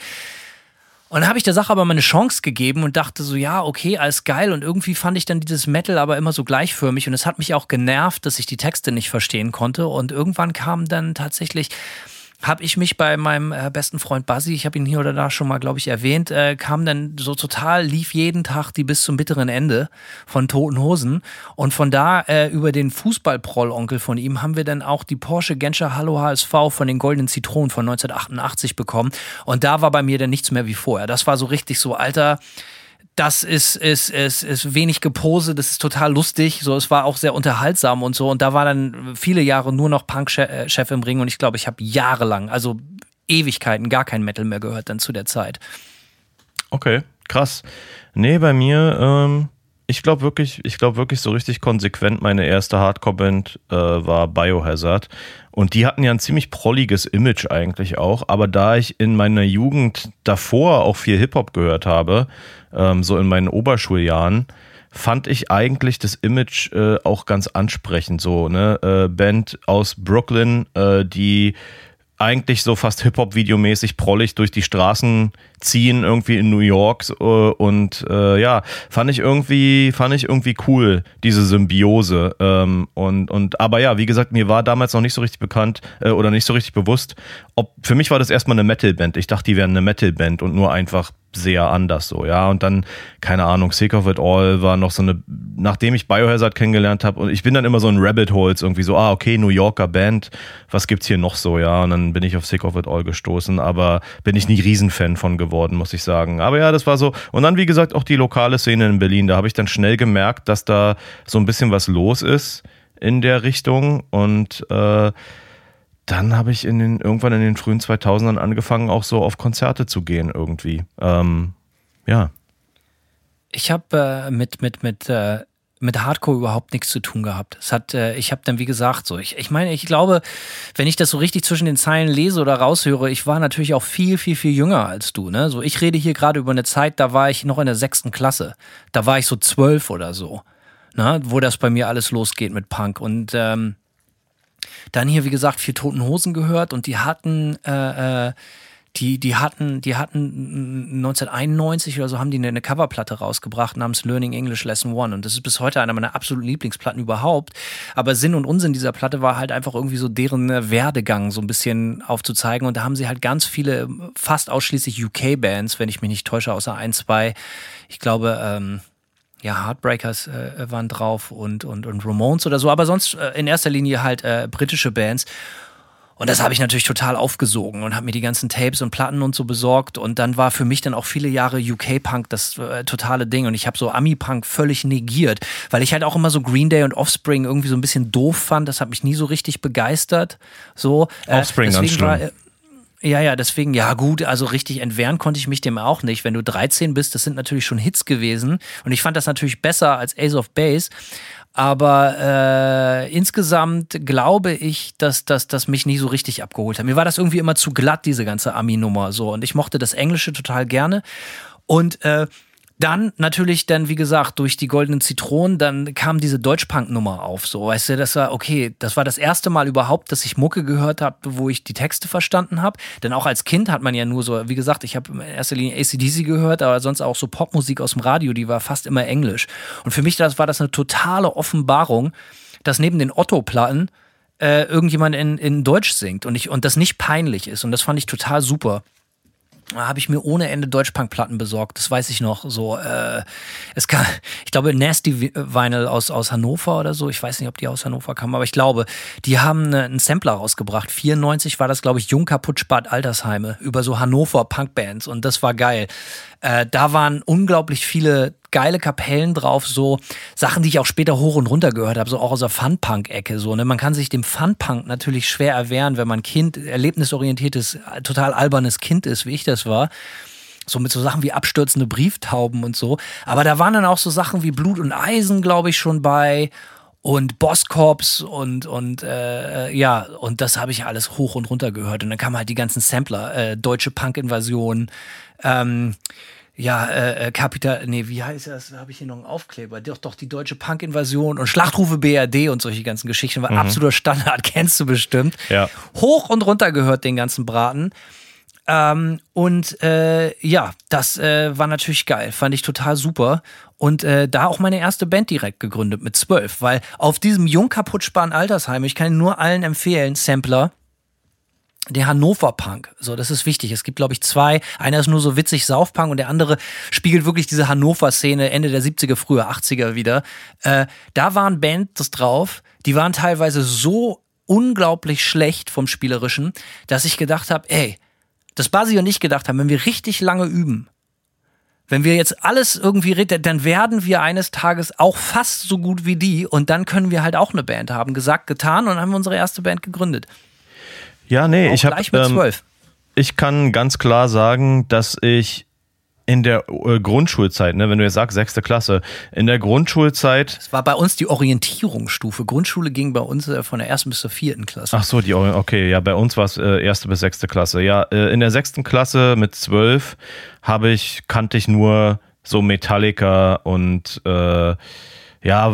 Und dann habe ich der Sache aber mal eine Chance gegeben und dachte so, ja, okay, alles geil. Und irgendwie fand ich dann dieses Metal aber immer so gleichförmig. Und es hat mich auch genervt, dass ich die Texte nicht verstehen konnte. Und irgendwann kam dann tatsächlich habe ich mich bei meinem äh, besten Freund Buzzy, ich habe ihn hier oder da schon mal, glaube ich, erwähnt, äh, kam dann so total, lief jeden Tag die bis zum bitteren Ende von Toten Hosen. Und von da äh, über den Fußballproll-Onkel von ihm haben wir dann auch die Porsche Genscher Hallo HSV von den Goldenen Zitronen von 1988 bekommen. Und da war bei mir dann nichts mehr wie vorher. Das war so richtig so, Alter, das ist, ist, ist, ist wenig Gepose, das ist total lustig. So, es war auch sehr unterhaltsam und so. Und da war dann viele Jahre nur noch Punk-Chef im Ring und ich glaube, ich habe jahrelang, also Ewigkeiten, gar kein Metal mehr gehört dann zu der Zeit. Okay, krass. Nee, bei mir, ähm, ich glaube wirklich, ich glaube wirklich so richtig konsequent, meine erste Hardcore-Band äh, war Biohazard. Und die hatten ja ein ziemlich prolliges Image eigentlich auch. Aber da ich in meiner Jugend davor auch viel Hip-Hop gehört habe, ähm, so in meinen Oberschuljahren, fand ich eigentlich das Image äh, auch ganz ansprechend. So, ne? Äh, Band aus Brooklyn, äh, die eigentlich so fast Hip-Hop-Videomäßig prollig durch die Straßen ziehen, irgendwie in New York. Und äh, ja, fand ich irgendwie, fand ich irgendwie cool, diese Symbiose. Ähm, und, und, aber ja, wie gesagt, mir war damals noch nicht so richtig bekannt äh, oder nicht so richtig bewusst, ob für mich war das erstmal eine Metal-Band. Ich dachte, die wären eine Metal-Band und nur einfach sehr anders so, ja. Und dann, keine Ahnung, Sick of It All war noch so eine, nachdem ich Biohazard kennengelernt habe, und ich bin dann immer so ein Rabbit Holes irgendwie so, ah, okay, New Yorker Band, was gibt's hier noch so, ja. Und dann bin ich auf Sick of It All gestoßen, aber bin ich nie Riesenfan von geworden, muss ich sagen. Aber ja, das war so. Und dann, wie gesagt, auch die lokale Szene in Berlin, da habe ich dann schnell gemerkt, dass da so ein bisschen was los ist in der Richtung und äh, dann habe ich in den, irgendwann in den frühen 2000ern angefangen, auch so auf Konzerte zu gehen irgendwie. Ähm, ja. Ich habe äh, mit, mit, mit, äh, mit Hardcore überhaupt nichts zu tun gehabt. Es hat, äh, ich habe dann, wie gesagt, so, ich, ich meine, ich glaube, wenn ich das so richtig zwischen den Zeilen lese oder raushöre, ich war natürlich auch viel, viel, viel jünger als du. Ne? So, ich rede hier gerade über eine Zeit, da war ich noch in der sechsten Klasse. Da war ich so zwölf oder so. Ne? Wo das bei mir alles losgeht mit Punk. Und ähm, dann hier, wie gesagt, vier Toten Hosen gehört und die hatten, äh, äh die, die hatten, die hatten 1991 oder so haben die eine, Coverplatte rausgebracht namens Learning English Lesson One. Und das ist bis heute einer meiner absoluten Lieblingsplatten überhaupt. Aber Sinn und Unsinn dieser Platte war halt einfach irgendwie so deren Werdegang so ein bisschen aufzuzeigen. Und da haben sie halt ganz viele, fast ausschließlich UK-Bands, wenn ich mich nicht täusche, außer ein, zwei. Ich glaube, ähm, ja, Heartbreakers äh, waren drauf und, und, und Ramones oder so, aber sonst äh, in erster Linie halt äh, britische Bands. Und das habe ich natürlich total aufgesogen und habe mir die ganzen Tapes und Platten und so besorgt. Und dann war für mich dann auch viele Jahre UK-Punk das äh, totale Ding. Und ich habe so Ami-Punk völlig negiert, weil ich halt auch immer so Green Day und Offspring irgendwie so ein bisschen doof fand. Das hat mich nie so richtig begeistert. So, äh, Offspring ganz schlimm. War, äh, ja, ja, deswegen, ja gut, also richtig entwehren konnte ich mich dem auch nicht. Wenn du 13 bist, das sind natürlich schon Hits gewesen. Und ich fand das natürlich besser als Ace of Base. Aber äh, insgesamt glaube ich, dass das mich nie so richtig abgeholt hat. Mir war das irgendwie immer zu glatt, diese ganze Ami-Nummer. So. Und ich mochte das Englische total gerne. Und äh, dann natürlich dann, wie gesagt, durch die goldenen Zitronen, dann kam diese Deutschpunk-Nummer auf. So, weißt du, das war, okay, das war das erste Mal überhaupt, dass ich Mucke gehört habe, wo ich die Texte verstanden habe. Denn auch als Kind hat man ja nur so, wie gesagt, ich habe in erster Linie ACDC gehört, aber sonst auch so Popmusik aus dem Radio, die war fast immer Englisch. Und für mich das war das eine totale Offenbarung, dass neben den Otto-Platten äh, irgendjemand in, in Deutsch singt und, ich, und das nicht peinlich ist. Und das fand ich total super habe ich mir ohne Ende Deutschpunk-Platten besorgt. Das weiß ich noch. So, äh, es kann, ich glaube, Nasty Vinyl aus, aus Hannover oder so. Ich weiß nicht, ob die aus Hannover kamen, aber ich glaube, die haben einen Sampler rausgebracht. 94 war das, glaube ich, kaputt spart Altersheime über so Hannover Punkbands und das war geil. Äh, da waren unglaublich viele geile Kapellen drauf, so Sachen, die ich auch später hoch und runter gehört habe, so auch aus der Fun-Punk-Ecke. So, ne? Man kann sich dem Fun-Punk natürlich schwer erwehren, wenn man Kind, erlebnisorientiertes, total albernes Kind ist, wie ich das war so mit so Sachen wie abstürzende Brieftauben und so. Aber da waren dann auch so Sachen wie Blut und Eisen, glaube ich, schon bei. und Bosscorps und und äh, ja und das habe ich alles hoch und runter gehört und dann kamen halt die ganzen Sampler, äh, deutsche Punk-Invasion, ähm, ja, äh, Kapital, äh, nee, wie heißt das? Da habe ich hier noch einen Aufkleber. Doch, doch, die deutsche Punk-Invasion und Schlachtrufe BRD und solche ganzen Geschichten war mhm. absoluter Standard, kennst du bestimmt. Ja. Hoch und runter gehört den ganzen Braten. Ähm, und äh, ja, das äh, war natürlich geil, fand ich total super. Und äh, da auch meine erste Band direkt gegründet mit zwölf, weil auf diesem jung kaputt sparen Altersheim, ich kann nur allen empfehlen, Sampler, der Hannover Punk. So, das ist wichtig. Es gibt, glaube ich, zwei. Einer ist nur so witzig Saufpunk und der andere spiegelt wirklich diese Hannover-Szene Ende der 70er, früher 80er wieder. Äh, da waren Bands drauf, die waren teilweise so unglaublich schlecht vom Spielerischen, dass ich gedacht habe, ey, das Basi und ich gedacht haben, wenn wir richtig lange üben, wenn wir jetzt alles irgendwie reden, dann werden wir eines Tages auch fast so gut wie die und dann können wir halt auch eine Band haben. Gesagt, getan und haben unsere erste Band gegründet. Ja, nee, auch ich habe. Ähm, ich kann ganz klar sagen, dass ich in der äh, Grundschulzeit, ne, wenn du jetzt sagst, sechste Klasse, in der Grundschulzeit. Es war bei uns die Orientierungsstufe. Grundschule ging bei uns äh, von der ersten bis zur vierten Klasse. Ach so, die okay, ja, bei uns war es äh, erste bis sechste Klasse. Ja, äh, in der sechsten Klasse mit zwölf habe ich, kannte ich nur so Metallica und äh, ja,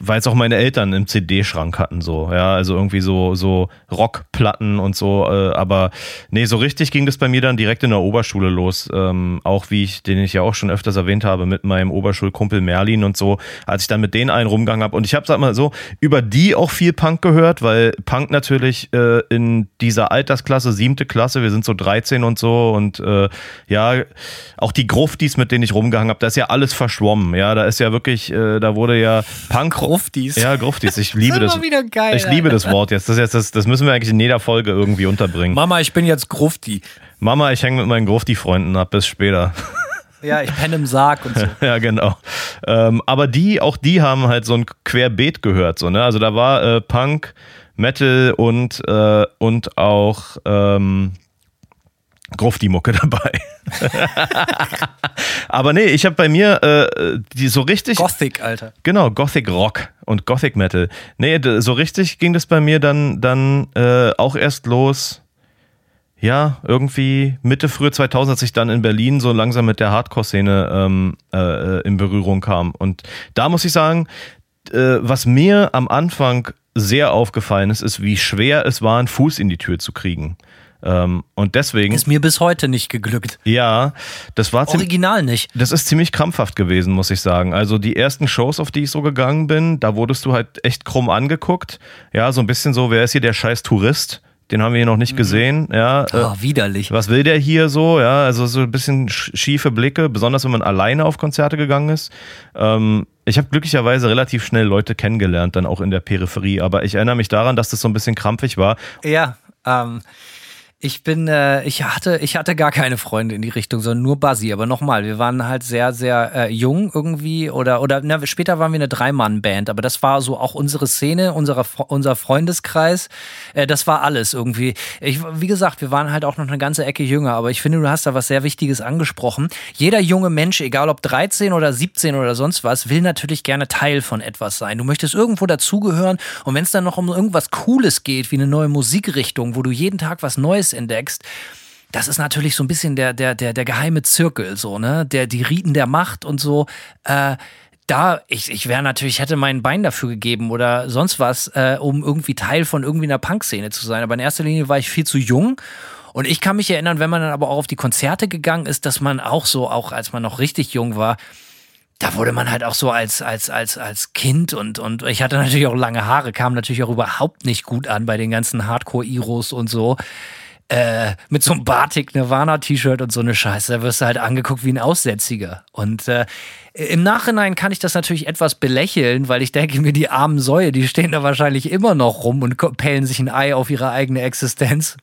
weil es auch meine Eltern im CD-Schrank hatten, so, ja, also irgendwie so, so Rockplatten und so, äh, aber nee, so richtig ging das bei mir dann direkt in der Oberschule los, ähm, auch wie ich, den ich ja auch schon öfters erwähnt habe, mit meinem Oberschulkumpel Merlin und so, als ich dann mit denen einen rumgegangen habe und ich habe, sag mal so, über die auch viel Punk gehört, weil Punk natürlich äh, in dieser Altersklasse, siebte Klasse, wir sind so 13 und so und äh, ja, auch die Gruftis, mit denen ich rumgehangen habe, da ist ja alles verschwommen, ja, da ist ja wirklich, äh, da wurde ja Punk. Gruftis. Ja, Gruftis. Ich liebe das. das wieder geil, ich liebe das Wort jetzt. Das, jetzt das, das müssen wir eigentlich in jeder Folge irgendwie unterbringen. Mama, ich bin jetzt Grufti. Mama, ich hänge mit meinen Grufti-Freunden ab. Bis später. Ja, ich penne im Sarg und so. ja, genau. Ähm, aber die, auch die haben halt so ein Querbeet gehört. So, ne? Also da war äh, Punk, Metal und, äh, und auch ähm, Grufti-Mucke dabei. Aber nee, ich habe bei mir äh, die so richtig. Gothic, Alter. Genau, Gothic Rock und Gothic Metal. Nee, so richtig ging das bei mir dann, dann äh, auch erst los. Ja, irgendwie Mitte, frühe 2000, als ich dann in Berlin so langsam mit der Hardcore-Szene ähm, äh, in Berührung kam. Und da muss ich sagen, äh, was mir am Anfang sehr aufgefallen ist, ist, wie schwer es war, einen Fuß in die Tür zu kriegen. Ähm, und deswegen. Ist mir bis heute nicht geglückt. Ja, das war Original nicht. Das ist ziemlich krampfhaft gewesen, muss ich sagen. Also die ersten Shows, auf die ich so gegangen bin, da wurdest du halt echt krumm angeguckt. Ja, so ein bisschen so, wer ist hier der scheiß Tourist? Den haben wir hier noch nicht mhm. gesehen. Ja, oh, äh, widerlich. Was will der hier so? Ja, also so ein bisschen schiefe Blicke, besonders wenn man alleine auf Konzerte gegangen ist. Ähm, ich habe glücklicherweise relativ schnell Leute kennengelernt, dann auch in der Peripherie. Aber ich erinnere mich daran, dass das so ein bisschen krampfig war. Ja, ähm, ich bin, äh, ich hatte, ich hatte gar keine Freunde in die Richtung, sondern nur Buzzy. Aber nochmal, wir waren halt sehr, sehr äh, jung irgendwie oder oder na, später waren wir eine Dreimann-Band, aber das war so auch unsere Szene, unserer, unser Freundeskreis. Äh, das war alles irgendwie. Ich, wie gesagt, wir waren halt auch noch eine ganze Ecke jünger, aber ich finde, du hast da was sehr Wichtiges angesprochen. Jeder junge Mensch, egal ob 13 oder 17 oder sonst was, will natürlich gerne Teil von etwas sein. Du möchtest irgendwo dazugehören und wenn es dann noch um irgendwas Cooles geht, wie eine neue Musikrichtung, wo du jeden Tag was Neues entdeckst, das ist natürlich so ein bisschen der, der, der, der geheime Zirkel, so, ne? Der, die Riten der Macht und so. Äh, da, ich, ich wäre natürlich, hätte mein Bein dafür gegeben oder sonst was, äh, um irgendwie Teil von irgendwie einer Punk-Szene zu sein. Aber in erster Linie war ich viel zu jung. Und ich kann mich erinnern, wenn man dann aber auch auf die Konzerte gegangen ist, dass man auch so, auch als man noch richtig jung war, da wurde man halt auch so als, als, als, als Kind und, und ich hatte natürlich auch lange Haare, kam natürlich auch überhaupt nicht gut an bei den ganzen Hardcore-Iros und so. Äh, mit so einem Batik Nirvana-T-Shirt und so eine Scheiße, da wirst du halt angeguckt wie ein Aussätziger. Und äh, im Nachhinein kann ich das natürlich etwas belächeln, weil ich denke mir, die armen Säue, die stehen da wahrscheinlich immer noch rum und pellen sich ein Ei auf ihre eigene Existenz.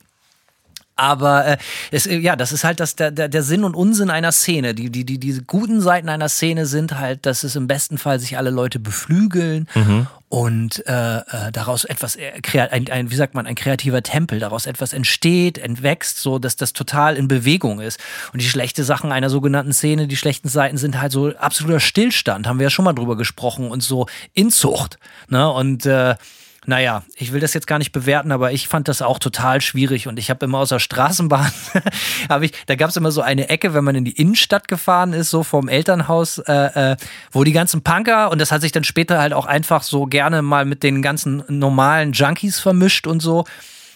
Aber äh, es, äh, ja, das ist halt das, der, der, Sinn und Unsinn einer Szene. Die, die, die, diese guten Seiten einer Szene sind halt, dass es im besten Fall sich alle Leute beflügeln Mhm. und äh, äh, daraus etwas, äh, ein, ein, wie sagt man, ein kreativer Tempel, daraus etwas entsteht, entwächst, so dass das total in Bewegung ist. Und die schlechte Sachen einer sogenannten Szene, die schlechten Seiten sind halt so absoluter Stillstand, haben wir ja schon mal drüber gesprochen und so Inzucht. Ne? Und äh, naja, ich will das jetzt gar nicht bewerten, aber ich fand das auch total schwierig und ich habe immer aus der Straßenbahn, habe ich, da gab es immer so eine Ecke, wenn man in die Innenstadt gefahren ist, so vom Elternhaus, äh, äh, wo die ganzen Punker und das hat sich dann später halt auch einfach so gerne mal mit den ganzen normalen Junkies vermischt und so.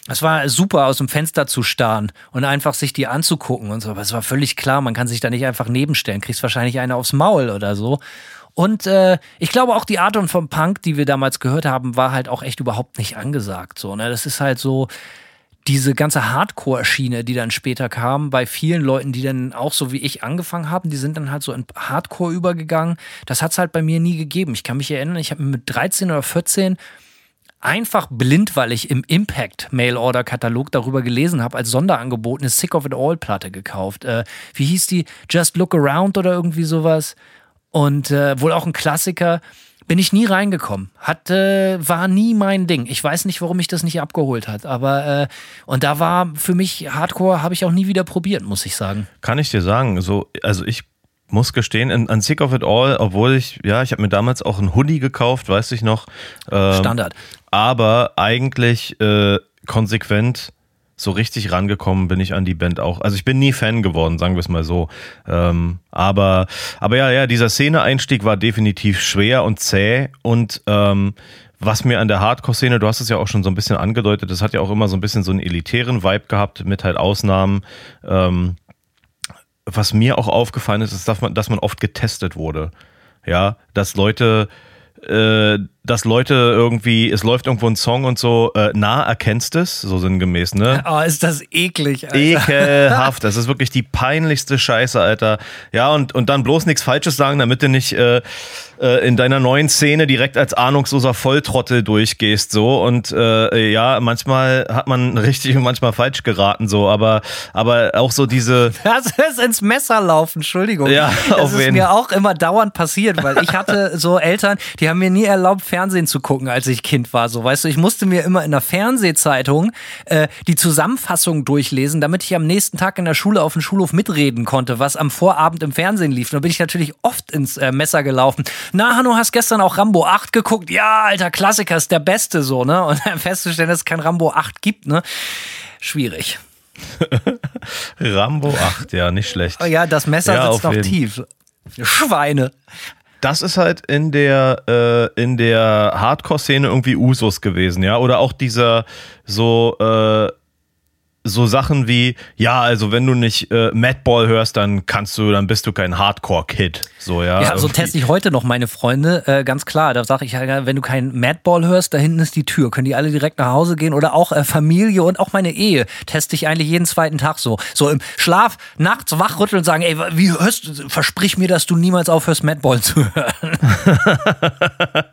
Es war super, aus dem Fenster zu starren und einfach sich die anzugucken und so. Aber es war völlig klar, man kann sich da nicht einfach nebenstellen. Kriegst wahrscheinlich eine aufs Maul oder so. Und äh, ich glaube auch die Art und vom Punk, die wir damals gehört haben, war halt auch echt überhaupt nicht angesagt. So, ne? Das ist halt so diese ganze Hardcore-Schiene, die dann später kam, bei vielen Leuten, die dann auch so wie ich angefangen haben, die sind dann halt so in Hardcore übergegangen. Das hat's halt bei mir nie gegeben. Ich kann mich erinnern, ich habe mit 13 oder 14 einfach blind, weil ich im Impact Mail-Order Katalog darüber gelesen habe, als Sonderangebot eine Sick of It All Platte gekauft. Äh, wie hieß die? Just Look Around oder irgendwie sowas. Und äh, wohl auch ein Klassiker. Bin ich nie reingekommen. Hat, äh, war nie mein Ding. Ich weiß nicht, warum mich das nicht abgeholt hat. Aber, äh, und da war für mich Hardcore, habe ich auch nie wieder probiert, muss ich sagen. Kann ich dir sagen, so, also ich muss gestehen, in, an Sick of It All, obwohl ich, ja, ich habe mir damals auch ein Hoodie gekauft, weiß ich noch. Ähm, Standard. Aber eigentlich äh, konsequent so richtig rangekommen bin ich an die Band auch. Also ich bin nie Fan geworden, sagen wir es mal so. Ähm, aber, aber ja, ja, dieser Szene-Einstieg war definitiv schwer und zäh und ähm, was mir an der Hardcore-Szene, du hast es ja auch schon so ein bisschen angedeutet, das hat ja auch immer so ein bisschen so einen elitären Vibe gehabt mit halt Ausnahmen. Ähm, was mir auch aufgefallen ist, ist, dass man, dass man oft getestet wurde. Ja, dass Leute, äh, dass Leute irgendwie, es läuft irgendwo ein Song und so, äh, na, erkennst es, so sinngemäß, ne? Oh, ist das eklig, Alter. Ekelhaft, das ist wirklich die peinlichste Scheiße, Alter. Ja, und, und dann bloß nichts Falsches sagen, damit du nicht äh, äh, in deiner neuen Szene direkt als ahnungsloser Volltrottel durchgehst, so. Und äh, ja, manchmal hat man richtig und manchmal falsch geraten, so. Aber, aber auch so diese, Das ist ins Messer laufen, Entschuldigung. Ja, das auf ist jeden. mir auch immer dauernd passiert, weil ich hatte so Eltern, die haben mir nie erlaubt, Fernsehen zu gucken, als ich Kind war. So, weißt du, ich musste mir immer in der Fernsehzeitung äh, die Zusammenfassung durchlesen, damit ich am nächsten Tag in der Schule auf dem Schulhof mitreden konnte, was am Vorabend im Fernsehen lief. Da bin ich natürlich oft ins äh, Messer gelaufen. Na, Hanno, hast gestern auch Rambo 8 geguckt? Ja, alter Klassiker, ist der beste so, ne? Und dann festzustellen, dass es kein Rambo 8 gibt, ne? Schwierig. Rambo 8, ja, nicht schlecht. Oh ja, das Messer Ja, sitzt noch jeden. tief. Schweine. Das ist halt in der, äh, in der Hardcore-Szene irgendwie Usus gewesen, ja. Oder auch dieser so, äh, so Sachen wie, ja, also wenn du nicht äh, Madball hörst, dann kannst du, dann bist du kein Hardcore-Kid. So, ja. Ja, so teste ich heute noch meine Freunde, äh, ganz klar. Da sage ich, wenn du keinen Madball hörst, da hinten ist die Tür. Können die alle direkt nach Hause gehen oder auch äh, Familie und auch meine Ehe teste ich eigentlich jeden zweiten Tag so. So im Schlaf nachts wachrütteln und sagen, ey, wie hörst du, versprich mir, dass du niemals aufhörst, Madball zu hören.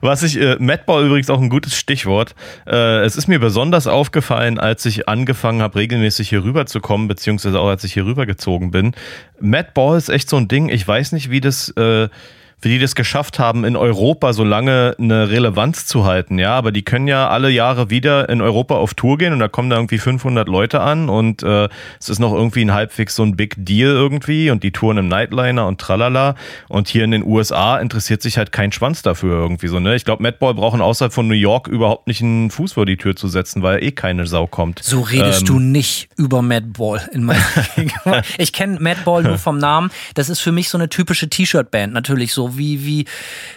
Was ich, äh, Madball übrigens auch ein gutes Stichwort. Äh, es ist mir besonders aufgefallen, als ich angefangen habe, regelmäßig hier rüber zu kommen, beziehungsweise auch als ich hier rübergezogen bin. Madball ist echt so ein Ding. Ich weiß nicht, wie das, äh, wie die das geschafft haben, in Europa so lange eine Relevanz zu halten. Ja, aber die können ja alle Jahre wieder in Europa auf Tour gehen und da kommen da irgendwie 500 Leute an und äh, es ist noch irgendwie ein halbwegs so ein Big Deal irgendwie und die touren im Nightliner und tralala. Und hier in den USA interessiert sich halt kein Schwanz dafür irgendwie so, ne? Ich glaube, Madball brauchen außerhalb von New York überhaupt nicht einen Fuß vor die Tür zu setzen, weil eh keine Sau kommt. So redest Ähm, du nicht über Madball in meiner. Ich kenne Madball nur vom Namen. Das ist für mich so eine typische T-Shirt-Band, natürlich so wie wie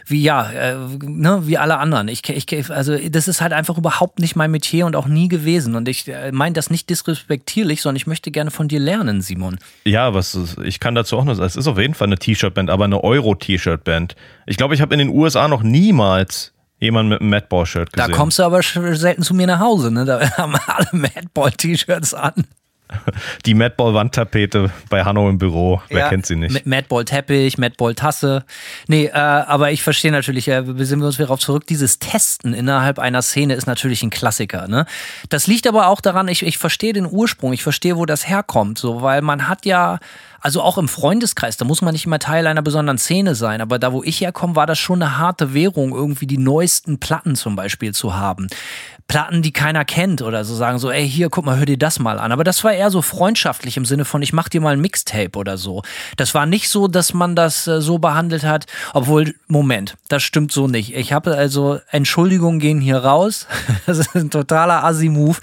wie ja äh, ne, wie alle anderen. Ich, ich also das ist halt einfach überhaupt nicht mein Metier und auch nie gewesen. Und ich äh, meine das nicht disrespektierlich, sondern ich möchte gerne von dir lernen, Simon. Ja, was ist- ich kann dazu auch noch sagen, es ist auf jeden Fall eine T-Shirt-Band, aber eine Euro-T-Shirt-Band. Ich glaube, ich habe in den USA noch niemals jemanden mit einem Madball-Shirt Da gesehen. kommst du aber selten zu mir nach Hause. Ne? Da haben alle Madball-T-Shirts an. Die Madball-Wandtapete bei Hanno im Büro. Wer Ja, kennt sie nicht? Madball-Teppich, Madball-Tasse. Nee, äh, aber ich verstehe natürlich, äh, sind wir uns wieder darauf zurück, dieses Testen innerhalb einer Szene ist natürlich ein Klassiker. Ne? Das liegt aber auch daran, ich, ich verstehe den Ursprung, ich verstehe, wo das herkommt, so, weil man hat ja, also auch im Freundeskreis, da muss man nicht immer Teil einer besonderen Szene sein, aber da, wo ich herkomme, war das schon eine harte Währung, irgendwie die neuesten Platten zum Beispiel zu haben. Platten, die keiner kennt oder so sagen so, ey, hier, guck mal, hör dir das mal an. Aber das war eher so freundschaftlich im Sinne von, ich mach dir mal ein Mixtape oder so. Das war nicht so, dass man das äh, so behandelt hat, obwohl, Moment, das stimmt so nicht. Ich habe also, Entschuldigungen gehen hier raus. Das ist ein totaler Assi-Move.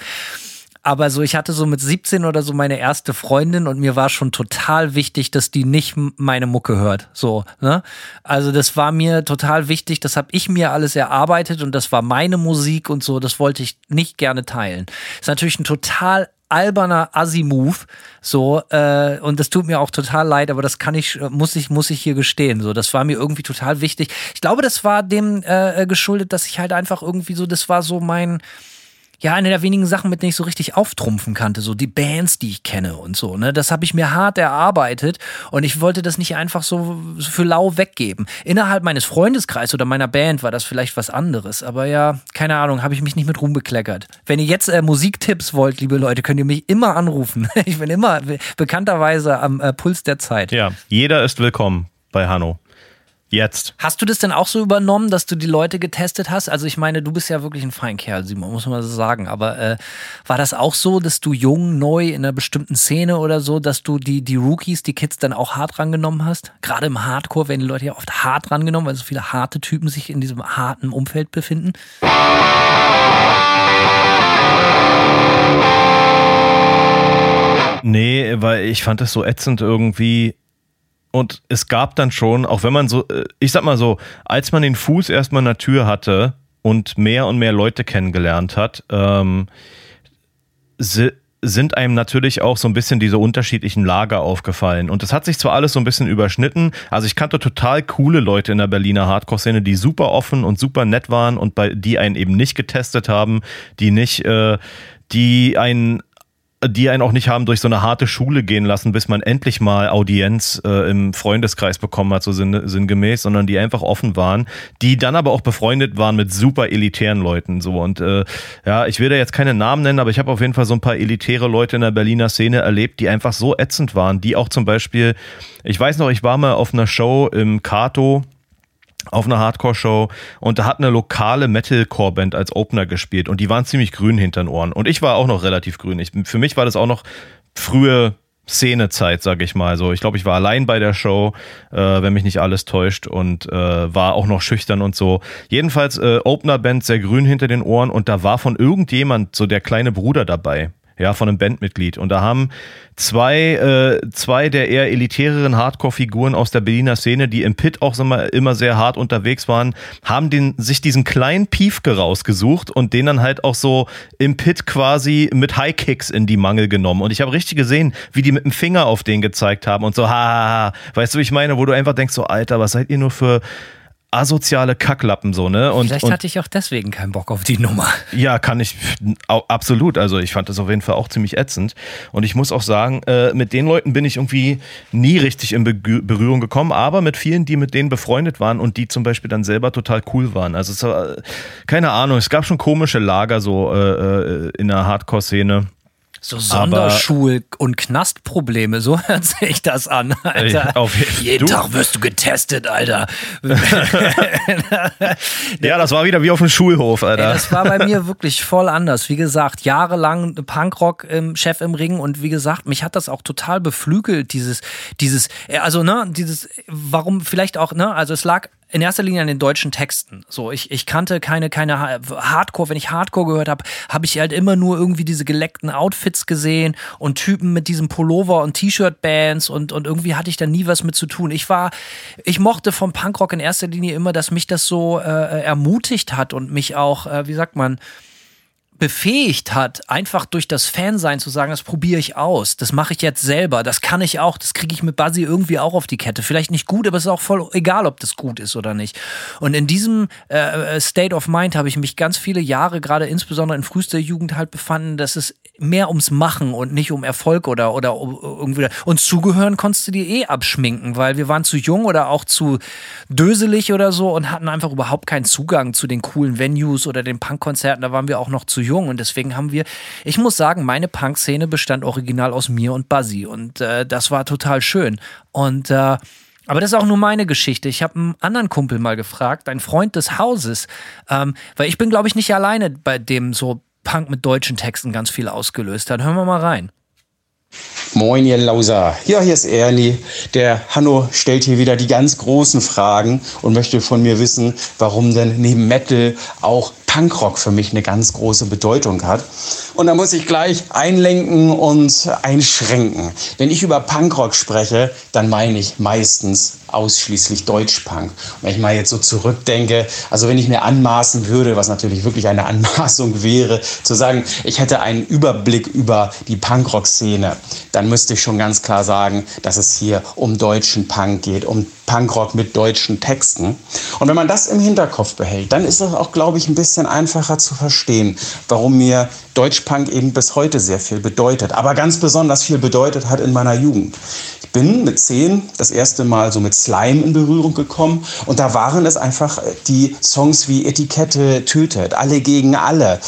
Aber so, ich hatte so mit 17 oder so meine erste Freundin und mir war schon total wichtig, dass die nicht meine Mucke hört. So, ne? Also das war mir total wichtig, das habe ich mir alles erarbeitet und das war meine Musik und so, das wollte ich nicht gerne teilen. Ist natürlich ein total alberner Assi-Move, so, äh, und das tut mir auch total leid, aber das kann ich, muss ich, muss ich hier gestehen, so, das war mir irgendwie total wichtig. Ich glaube, das war dem äh, geschuldet, dass ich halt einfach irgendwie so, das war so mein, ja, eine der wenigen Sachen, mit denen ich so richtig auftrumpfen kannte, so die Bands, die ich kenne und so, ne? Das habe ich mir hart erarbeitet und ich wollte das nicht einfach so für lau weggeben. Innerhalb meines Freundeskreises oder meiner Band war das vielleicht was anderes, aber ja, keine Ahnung, habe ich mich nicht mit Ruhm bekleckert. Wenn ihr jetzt äh, Musiktipps wollt, liebe Leute, könnt ihr mich immer anrufen. Ich bin immer be- bekannterweise am äh, Puls der Zeit. Ja, jeder ist willkommen bei Hanno. Jetzt. Hast du das denn auch so übernommen, dass du die Leute getestet hast? Also ich meine, du bist ja wirklich ein Feinkerl, Simon, muss man so sagen. Aber äh, war das auch so, dass du jung, neu in einer bestimmten Szene oder so, dass du die, die Rookies, die Kids dann auch hart rangenommen hast? Gerade im Hardcore werden die Leute ja oft hart rangenommen, weil so viele harte Typen sich in diesem harten Umfeld befinden. Nee, weil ich fand das so ätzend irgendwie. Und es gab dann schon, auch wenn man so, äh, ich sag mal so, als man den Fuß erstmal in der Tür hatte und mehr und mehr Leute kennengelernt hat, ähm, si sind einem natürlich auch so ein bisschen diese unterschiedlichen Lager aufgefallen. Und das hat sich zwar alles so ein bisschen überschnitten, also ich kannte total coole Leute in der Berliner Hardcore-Szene, die super offen und super nett waren und bei die einen eben nicht getestet haben, die nicht, äh, die einen die einen auch nicht haben durch so eine harte Schule gehen lassen, bis man endlich mal Audienz äh, im Freundeskreis bekommen hat, so sinn, sinngemäß, sondern die einfach offen waren, die dann aber auch befreundet waren mit super elitären Leuten. So und äh, ja, ich will da jetzt keine Namen nennen, aber ich habe auf jeden Fall so ein paar elitäre Leute in der Berliner Szene erlebt, die einfach so ätzend waren, die auch zum Beispiel, ich weiß noch, ich war mal auf einer Show im Kato auf einer Hardcore-Show und da hat eine lokale Metalcore-Band als Opener gespielt und die waren ziemlich grün hinter den Ohren und ich war auch noch relativ grün. Ich, für mich war das auch noch frühe Szenezeit, sag ich mal. So, ich glaube, ich war allein bei der Show, äh, wenn mich nicht alles täuscht und äh, war auch noch schüchtern und so. Jedenfalls äh, Opener-Band sehr grün hinter den Ohren und da war von irgendjemand so der kleine Bruder dabei ja, von einem Bandmitglied. Und da haben zwei, äh, zwei der eher elitäreren Hardcore-Figuren aus der Berliner Szene, die im Pit auch mal, immer sehr hart unterwegs waren, haben den, sich diesen kleinen Piefke rausgesucht und den dann halt auch so im Pit quasi mit High-Kicks in die Mangel genommen. Und ich habe richtig gesehen, wie die mit dem Finger auf den gezeigt haben und so, ha, ha, ha. Weißt du, wie ich meine, wo du einfach denkst, so, Alter, was seid ihr nur für asoziale Kacklappen so, ne? Und, Vielleicht und hatte ich auch deswegen keinen Bock auf die Nummer. ja, kann ich absolut. Also ich fand das auf jeden Fall auch ziemlich ätzend. Und ich muss auch sagen, äh, mit den Leuten bin ich irgendwie nie richtig in Begü- Berührung gekommen, aber mit vielen, die mit denen befreundet waren und die zum Beispiel dann selber total cool waren. Also es war, äh, keine Ahnung, es gab schon komische Lager so äh, äh, in der Hardcore-Szene. So Sonderschul- und Knastprobleme, so hört sich das an, Alter. Ey, Jeden du- Tag wirst du getestet, Alter. Ja, das war wieder wie auf dem Schulhof, Ey, Alter. das war bei mir wirklich voll anders. Wie gesagt, jahrelang Punkrock im Chef im Ring und wie gesagt, mich hat das auch total beflügelt, dieses, dieses, äh, also, ne, dieses, warum vielleicht auch, ne, also es lag in erster Linie an den deutschen Texten. So, ich, ich kannte keine, keine Ha- Hardcore. Wenn ich Hardcore gehört habe, habe ich halt immer nur irgendwie diese geleckten Outfits gesehen und Typen mit diesem Pullover und T-Shirt-Bands und, und irgendwie hatte ich da nie was mit zu tun. Ich war, ich mochte vom Punkrock in erster Linie immer, dass mich das so äh, ermutigt hat und mich auch, äh, wie sagt man, befähigt hat, einfach durch das Fansein zu sagen, das probiere ich aus, das mache ich jetzt selber, das kann ich auch, das kriege ich mit Buzzy irgendwie auch auf die Kette. Vielleicht nicht gut, aber es ist auch voll egal, ob das gut ist oder nicht. Und in diesem äh, äh State of Mind habe ich mich ganz viele Jahre, gerade insbesondere in frühester Jugend halt befanden, dass es mehr ums Machen und nicht um Erfolg oder, oder irgendwie. Und zugehören konntest du dir eh abschminken, weil wir waren zu jung oder auch zu döselig oder so und hatten einfach überhaupt keinen Zugang zu den coolen Venues oder den Punkkonzerten. Da waren wir auch noch zu jung und deswegen haben wir, ich muss sagen, meine Punk-Szene bestand original aus mir und Buzzy und äh, das war total schön. Und äh, aber das ist auch nur meine Geschichte. Ich habe einen anderen Kumpel mal gefragt, ein Freund des Hauses, ähm, weil ich bin, glaube ich, nicht alleine bei dem so Punk mit deutschen Texten ganz viel ausgelöst hat. Hören wir mal rein. Moin, ihr Lauser. Ja, hier ist Ernie. Der Hanno stellt hier wieder die ganz großen Fragen und möchte von mir wissen, warum denn neben Metal auch Punkrock für mich eine ganz große Bedeutung hat. Und da muss ich gleich einlenken und einschränken. Wenn ich über Punkrock spreche, dann meine ich meistens ausschließlich Deutschpunk. Und wenn ich mal jetzt so zurückdenke, also wenn ich mir anmaßen würde, was natürlich wirklich eine Anmaßung wäre, zu sagen, ich hätte einen Überblick über die Punkrock-Szene, dann müsste ich schon ganz klar sagen, dass es hier um deutschen Punk geht, um Punkrock mit deutschen Texten. Und wenn man das im Hinterkopf behält, dann ist es auch, glaube ich, ein bisschen einfacher zu verstehen, warum mir Deutschpunk eben bis heute sehr viel bedeutet, aber ganz besonders viel bedeutet hat in meiner Jugend bin mit zehn das erste Mal so mit Slime in Berührung gekommen und da waren es einfach äh, die Songs wie Etikette tötet, alle gegen alle.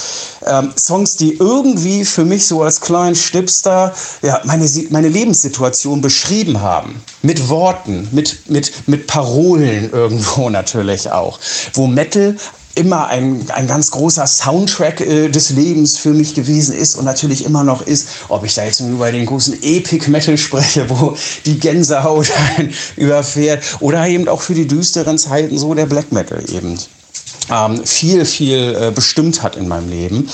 Ähm, Songs, die irgendwie für mich so als kleinen Stipster ja, meine, meine Lebenssituation beschrieben haben. Mit Worten, mit, mit, mit Parolen irgendwo natürlich auch. Wo Metal immer ein, ein ganz großer Soundtrack äh, des Lebens für mich gewesen ist und natürlich immer noch ist, ob ich da jetzt nur über den großen Epic Metal spreche, wo die Gänsehaut überfährt. Oder eben auch für die düsteren Zeiten so der Black Metal eben viel, viel äh, bestimmt hat in meinem Leben,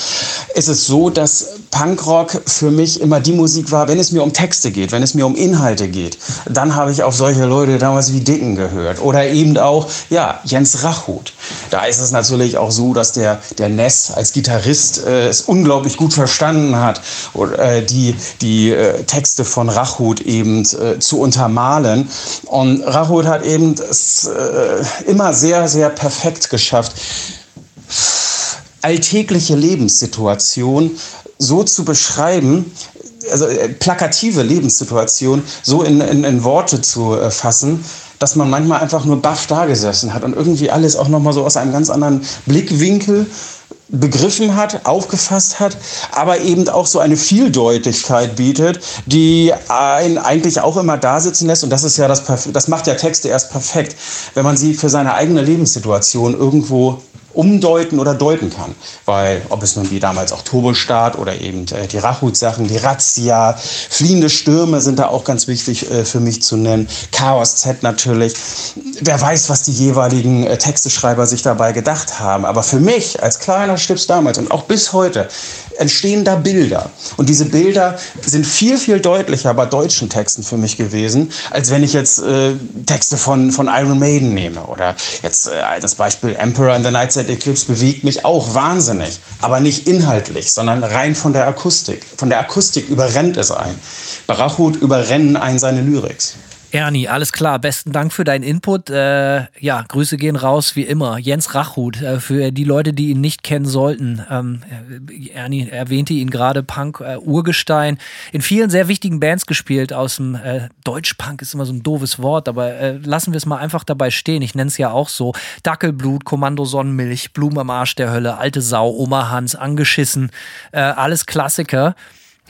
ist es so, dass Punkrock für mich immer die Musik war, wenn es mir um Texte geht, wenn es mir um Inhalte geht. Dann habe ich auf solche Leute damals wie Dicken gehört. Oder eben auch, ja, Jens Rachut. Da ist es natürlich auch so, dass der, der Ness als Gitarrist äh, es unglaublich gut verstanden hat, äh, die, die äh, Texte von Rachut eben äh, zu untermalen. Und Rachut hat eben es äh, immer sehr, sehr perfekt geschafft, alltägliche Lebenssituation so zu beschreiben, also äh, plakative Lebenssituation so in, in, in Worte zu äh, fassen, dass man manchmal einfach nur baff da gesessen hat und irgendwie alles auch nochmal so aus einem ganz anderen Blickwinkel begriffen hat, aufgefasst hat, aber eben auch so eine Vieldeutigkeit bietet, die einen eigentlich auch immer da sitzen lässt. Und das ist ja das, das macht ja Texte erst perfekt, wenn man sie für seine eigene Lebenssituation irgendwo umdeuten oder deuten kann. Weil, ob es nun wie damals auch Turbostart oder eben äh, die Rachut-Sachen, die Razzia, fliehende Stürme sind da auch ganz wichtig äh, für mich zu nennen. Chaos Z natürlich. Wer weiß, was die jeweiligen äh, Texteschreiber sich dabei gedacht haben. Aber für mich als kleiner Stips damals und auch bis heute entstehen da Bilder. Und diese Bilder sind viel, viel deutlicher bei deutschen Texten für mich gewesen, als wenn ich jetzt äh, Texte von, von Iron Maiden nehme. Oder jetzt äh, das Beispiel Emperor in the Night Set Eclipse bewegt mich auch wahnsinnig. Aber nicht inhaltlich, sondern rein von der Akustik. Von der Akustik überrennt es ein. Barachut überrennen ein seine Lyrics. Ernie, alles klar. Besten Dank für deinen Input. Äh, ja, Grüße gehen raus wie immer. Jens Rachhut, äh, für die Leute, die ihn nicht kennen sollten. Ähm, Ernie erwähnte ihn gerade, Punk, äh, Urgestein. In vielen sehr wichtigen Bands gespielt aus dem äh, Deutsch-Punk ist immer so ein doofes Wort, aber äh, lassen wir es mal einfach dabei stehen. Ich nenne es ja auch so. Dackelblut, Kommando Sonnenmilch, Blumen am Arsch der Hölle, Alte Sau, Oma Hans, angeschissen. Äh, alles Klassiker.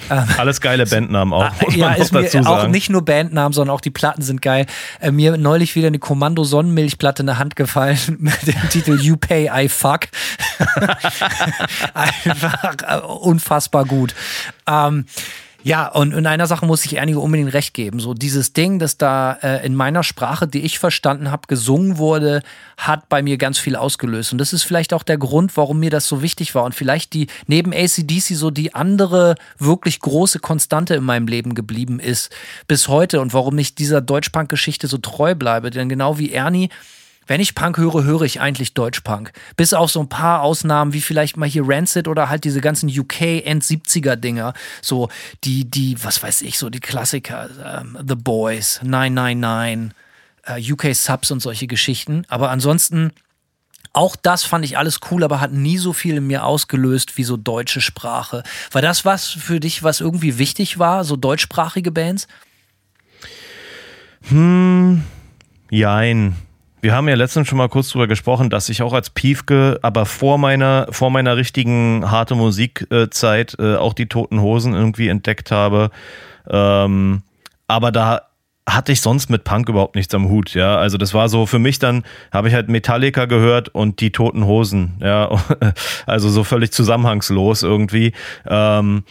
Alles geile Bandnamen auch. Muss ja, ist mir dazu auch nicht nur Bandnamen, sondern auch die Platten sind geil. Äh, mir neulich wieder eine Kommando Sonnenmilchplatte in der Hand gefallen mit dem Titel You Pay I Fuck. Einfach äh, unfassbar gut. Ähm, ja, und in einer Sache muss ich einige unbedingt recht geben. So dieses Ding, das da äh, in meiner Sprache, die ich verstanden habe, gesungen wurde, hat bei mir ganz viel ausgelöst. Und das ist vielleicht auch der Grund, warum mir das so wichtig war. Und vielleicht die neben ACDC so die andere wirklich große Konstante in meinem Leben geblieben ist bis heute und warum ich dieser Deutschpunk-Geschichte so treu bleibe. Denn genau wie Ernie Wenn ich Punk höre, höre ich eigentlich Deutschpunk. Bis auf so ein paar Ausnahmen, wie vielleicht mal hier Rancid oder halt diese ganzen UK End 70er Dinger. So die, die, was weiß ich, so die Klassiker, ähm, The Boys, 999, äh, UK Subs und solche Geschichten. Aber ansonsten, auch das fand ich alles cool, aber hat nie so viel in mir ausgelöst wie so deutsche Sprache. War das was für dich, was irgendwie wichtig war, so deutschsprachige Bands? Hm, jein. Wir haben ja letztens schon mal kurz drüber gesprochen, dass ich auch als Piefke, aber vor meiner, vor meiner richtigen harte Musikzeit äh, auch die Toten Hosen irgendwie entdeckt habe. Ähm, aber da hatte ich sonst mit Punk überhaupt nichts am Hut, ja. Also das war so für mich dann, habe ich halt Metallica gehört und die Toten Hosen, ja. Also so völlig zusammenhangslos irgendwie. Ähm,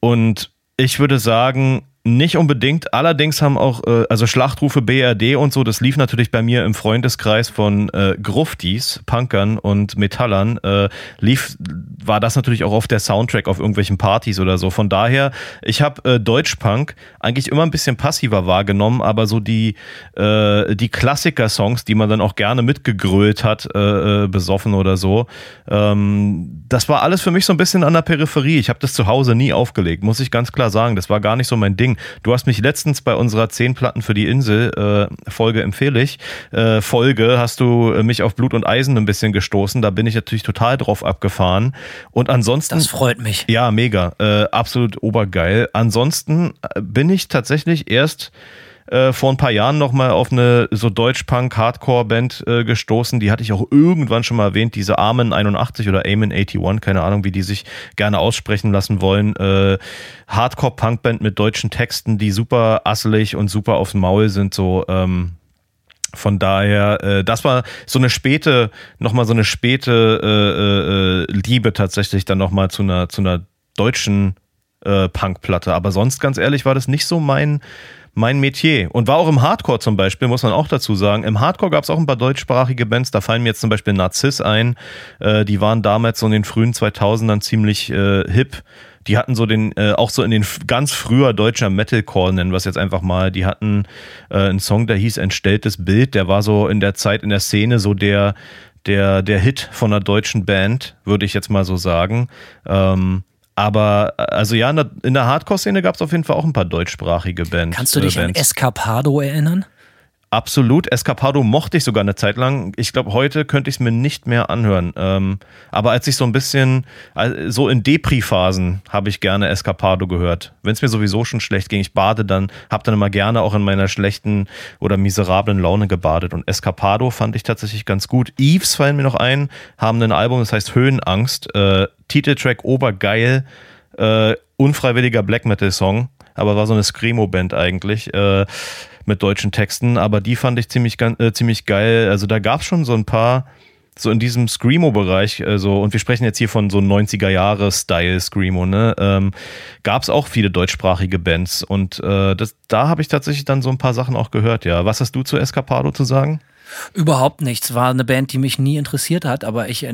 und ich würde sagen, nicht unbedingt. Allerdings haben auch, äh, also Schlachtrufe BRD und so, das lief natürlich bei mir im Freundeskreis von äh, Gruftis, Punkern und Metallern, äh, lief, war das natürlich auch auf der Soundtrack auf irgendwelchen Partys oder so. Von daher, ich habe äh, Deutschpunk eigentlich immer ein bisschen passiver wahrgenommen, aber so die, äh, die Klassiker-Songs, die man dann auch gerne mitgegrölt hat, äh, äh, besoffen oder so, ähm, das war alles für mich so ein bisschen an der Peripherie. Ich habe das zu Hause nie aufgelegt, muss ich ganz klar sagen. Das war gar nicht so mein Ding. Du hast mich letztens bei unserer zehn Platten für die Insel äh, Folge empfehle ich. Äh, Folge hast du mich auf Blut und Eisen ein bisschen gestoßen. Da bin ich natürlich total drauf abgefahren. Und ansonsten. Das freut mich. Ja, mega. Äh, absolut obergeil. Ansonsten äh, bin ich tatsächlich erst äh, vor ein paar Jahren nochmal auf eine so Deutsch-Punk-Hardcore-Band äh, gestoßen. Die hatte ich auch irgendwann schon mal erwähnt, diese Armen 81 oder Amen 81, keine Ahnung, wie die sich gerne aussprechen lassen wollen. Äh, Hardcore-Punk-Band mit deutschen Texten, die super asselig und super aufs Maul sind, so, ähm, von daher, äh, das war so eine späte, nochmal so eine späte äh, äh, Liebe tatsächlich dann nochmal zu einer, zu einer deutschen äh, Punkplatte. Aber sonst, ganz ehrlich, war das nicht so mein, mein Metier. Und war auch im Hardcore zum Beispiel, muss man auch dazu sagen. Im Hardcore gab es auch ein paar deutschsprachige Bands. Da fallen mir jetzt zum Beispiel Narziss ein. Äh, die waren damals so in den frühen 2000ern ziemlich äh, hip. Die hatten so den, äh, auch so in den ganz früher deutscher Metalcore, nennen wir es jetzt einfach mal, die hatten äh, einen Song, der hieß Entstelltes Bild, der war so in der Zeit in der Szene so der, der, der Hit von einer deutschen Band, würde ich jetzt mal so sagen. Ähm, aber also ja, in der, Hardcore-Szene gab es auf jeden Fall auch ein paar deutschsprachige Bands. Kannst du dich äh, an Escapado erinnern? Absolut. Escapado mochte ich sogar eine Zeit lang. Ich glaube, heute könnte ich es mir nicht mehr anhören. Ähm, aber als ich so ein bisschen, so in Depri-Phasen habe ich gerne Escapado gehört. Wenn es mir sowieso schon schlecht ging, ich bade dann, habe dann immer gerne auch in meiner schlechten oder miserablen Laune gebadet. Und Escapado fand ich tatsächlich ganz gut. Eves fallen mir noch ein, haben ein Album, das heißt Höhenangst. Äh, Titeltrack obergeil. Äh, unfreiwilliger Black Metal-Song, aber war so eine Screamo-Band eigentlich. Äh, mit deutschen Texten, aber die fand ich ziemlich, äh, ziemlich geil. Also da gab es schon so ein paar, so in diesem Screamo-Bereich, also, und wir sprechen jetzt hier von so 90er-Jahre-Style Screamo, ne, ähm, gab es auch viele deutschsprachige Bands und äh, das, da habe ich tatsächlich dann so ein paar Sachen auch gehört, ja. Was hast du zu Escapado zu sagen? Überhaupt nichts. War eine Band, die mich nie interessiert hat, aber ich äh,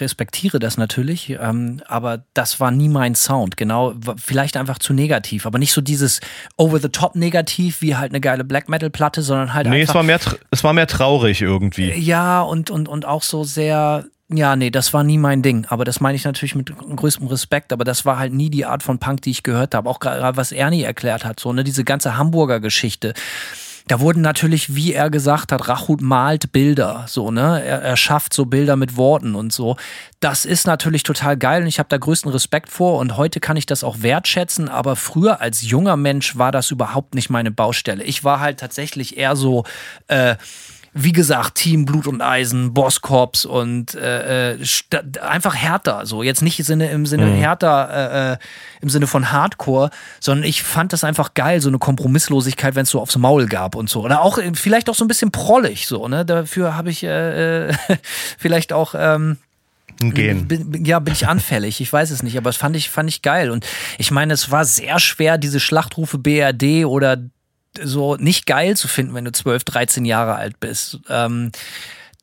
respektiere das natürlich. Ähm, aber das war nie mein Sound. Genau, vielleicht einfach zu negativ, aber nicht so dieses over-the-top negativ wie halt eine geile Black Metal-Platte, sondern halt nee, einfach. Nee, es war mehr, es war mehr traurig irgendwie. Ja, und, und, und auch so sehr, ja, nee, das war nie mein Ding. Aber das meine ich natürlich mit größtem Respekt. Aber das war halt nie die Art von Punk, die ich gehört habe. Auch gerade was Ernie erklärt hat, so, ne, diese ganze Hamburger Geschichte. Da wurden natürlich, wie er gesagt hat, Rachut malt Bilder, so, ne? Er, er schafft so Bilder mit Worten und so. Das ist natürlich total geil und ich habe da größten Respekt vor und heute kann ich das auch wertschätzen, aber früher als junger Mensch war das überhaupt nicht meine Baustelle. Ich war halt tatsächlich eher so, äh, wie gesagt, Team Blut und Eisen, Boss Corps und äh, äh einfach härter. So jetzt nicht im Sinne, im Sinne mhm. härter, äh, äh, im Sinne von Hardcore, sondern ich fand das einfach geil, so eine Kompromisslosigkeit, wenn es so aufs Maul gab und so. Oder auch äh, vielleicht auch so ein bisschen prollig, so, ne? Dafür habe ich äh, äh, vielleicht auch. Ähm, Gehen. Bin, ja, bin ich anfällig. Ich weiß es nicht, aber das fand ich, fand ich geil. Und ich meine, es war sehr schwer, diese Schlachtrufe BRD oder so nicht geil zu finden, wenn du 12, 13 Jahre alt bist. Ähm,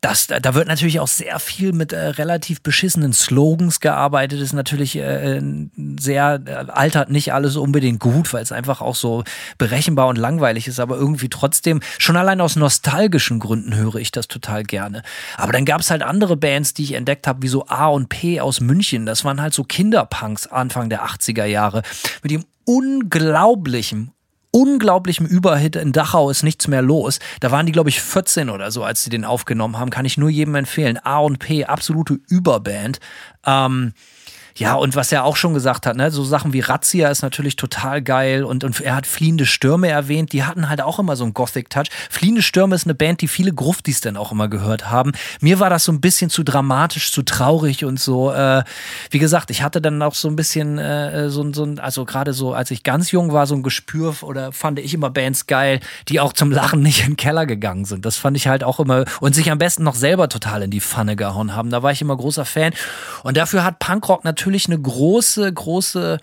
das, da wird natürlich auch sehr viel mit äh, relativ beschissenen Slogans gearbeitet. Ist natürlich äh, sehr äh, altert nicht alles unbedingt gut, weil es einfach auch so berechenbar und langweilig ist. Aber irgendwie trotzdem schon allein aus nostalgischen Gründen höre ich das total gerne. Aber dann gab es halt andere Bands, die ich entdeckt habe, wie so A und P aus München. Das waren halt so Kinderpunks Anfang der 80er Jahre mit dem unglaublichen, unglaublichem Überhit in Dachau ist nichts mehr los. Da waren die, glaube ich, 14 oder so, als sie den aufgenommen haben. Kann ich nur jedem empfehlen. A und P, absolute Überband. Ähm, ja, und was er auch schon gesagt hat, ne, so Sachen wie Razzia ist natürlich total geil und, und er hat Fliehende Stürme erwähnt, die hatten halt auch immer so einen Gothic-Touch. Fliehende Stürme ist eine Band, die viele Gruftis dann auch immer gehört haben. Mir war das so ein bisschen zu dramatisch, zu traurig und so. Äh, wie gesagt, ich hatte dann auch so ein bisschen äh, so, so ein, also gerade so, als ich ganz jung war, so ein Gespür oder fand ich immer Bands geil, die auch zum Lachen nicht in den Keller gegangen sind. Das fand ich halt auch immer und sich am besten noch selber total in die Pfanne gehauen haben. Da war ich immer großer Fan. Und dafür hat Punkrock natürlich natürlich eine große, große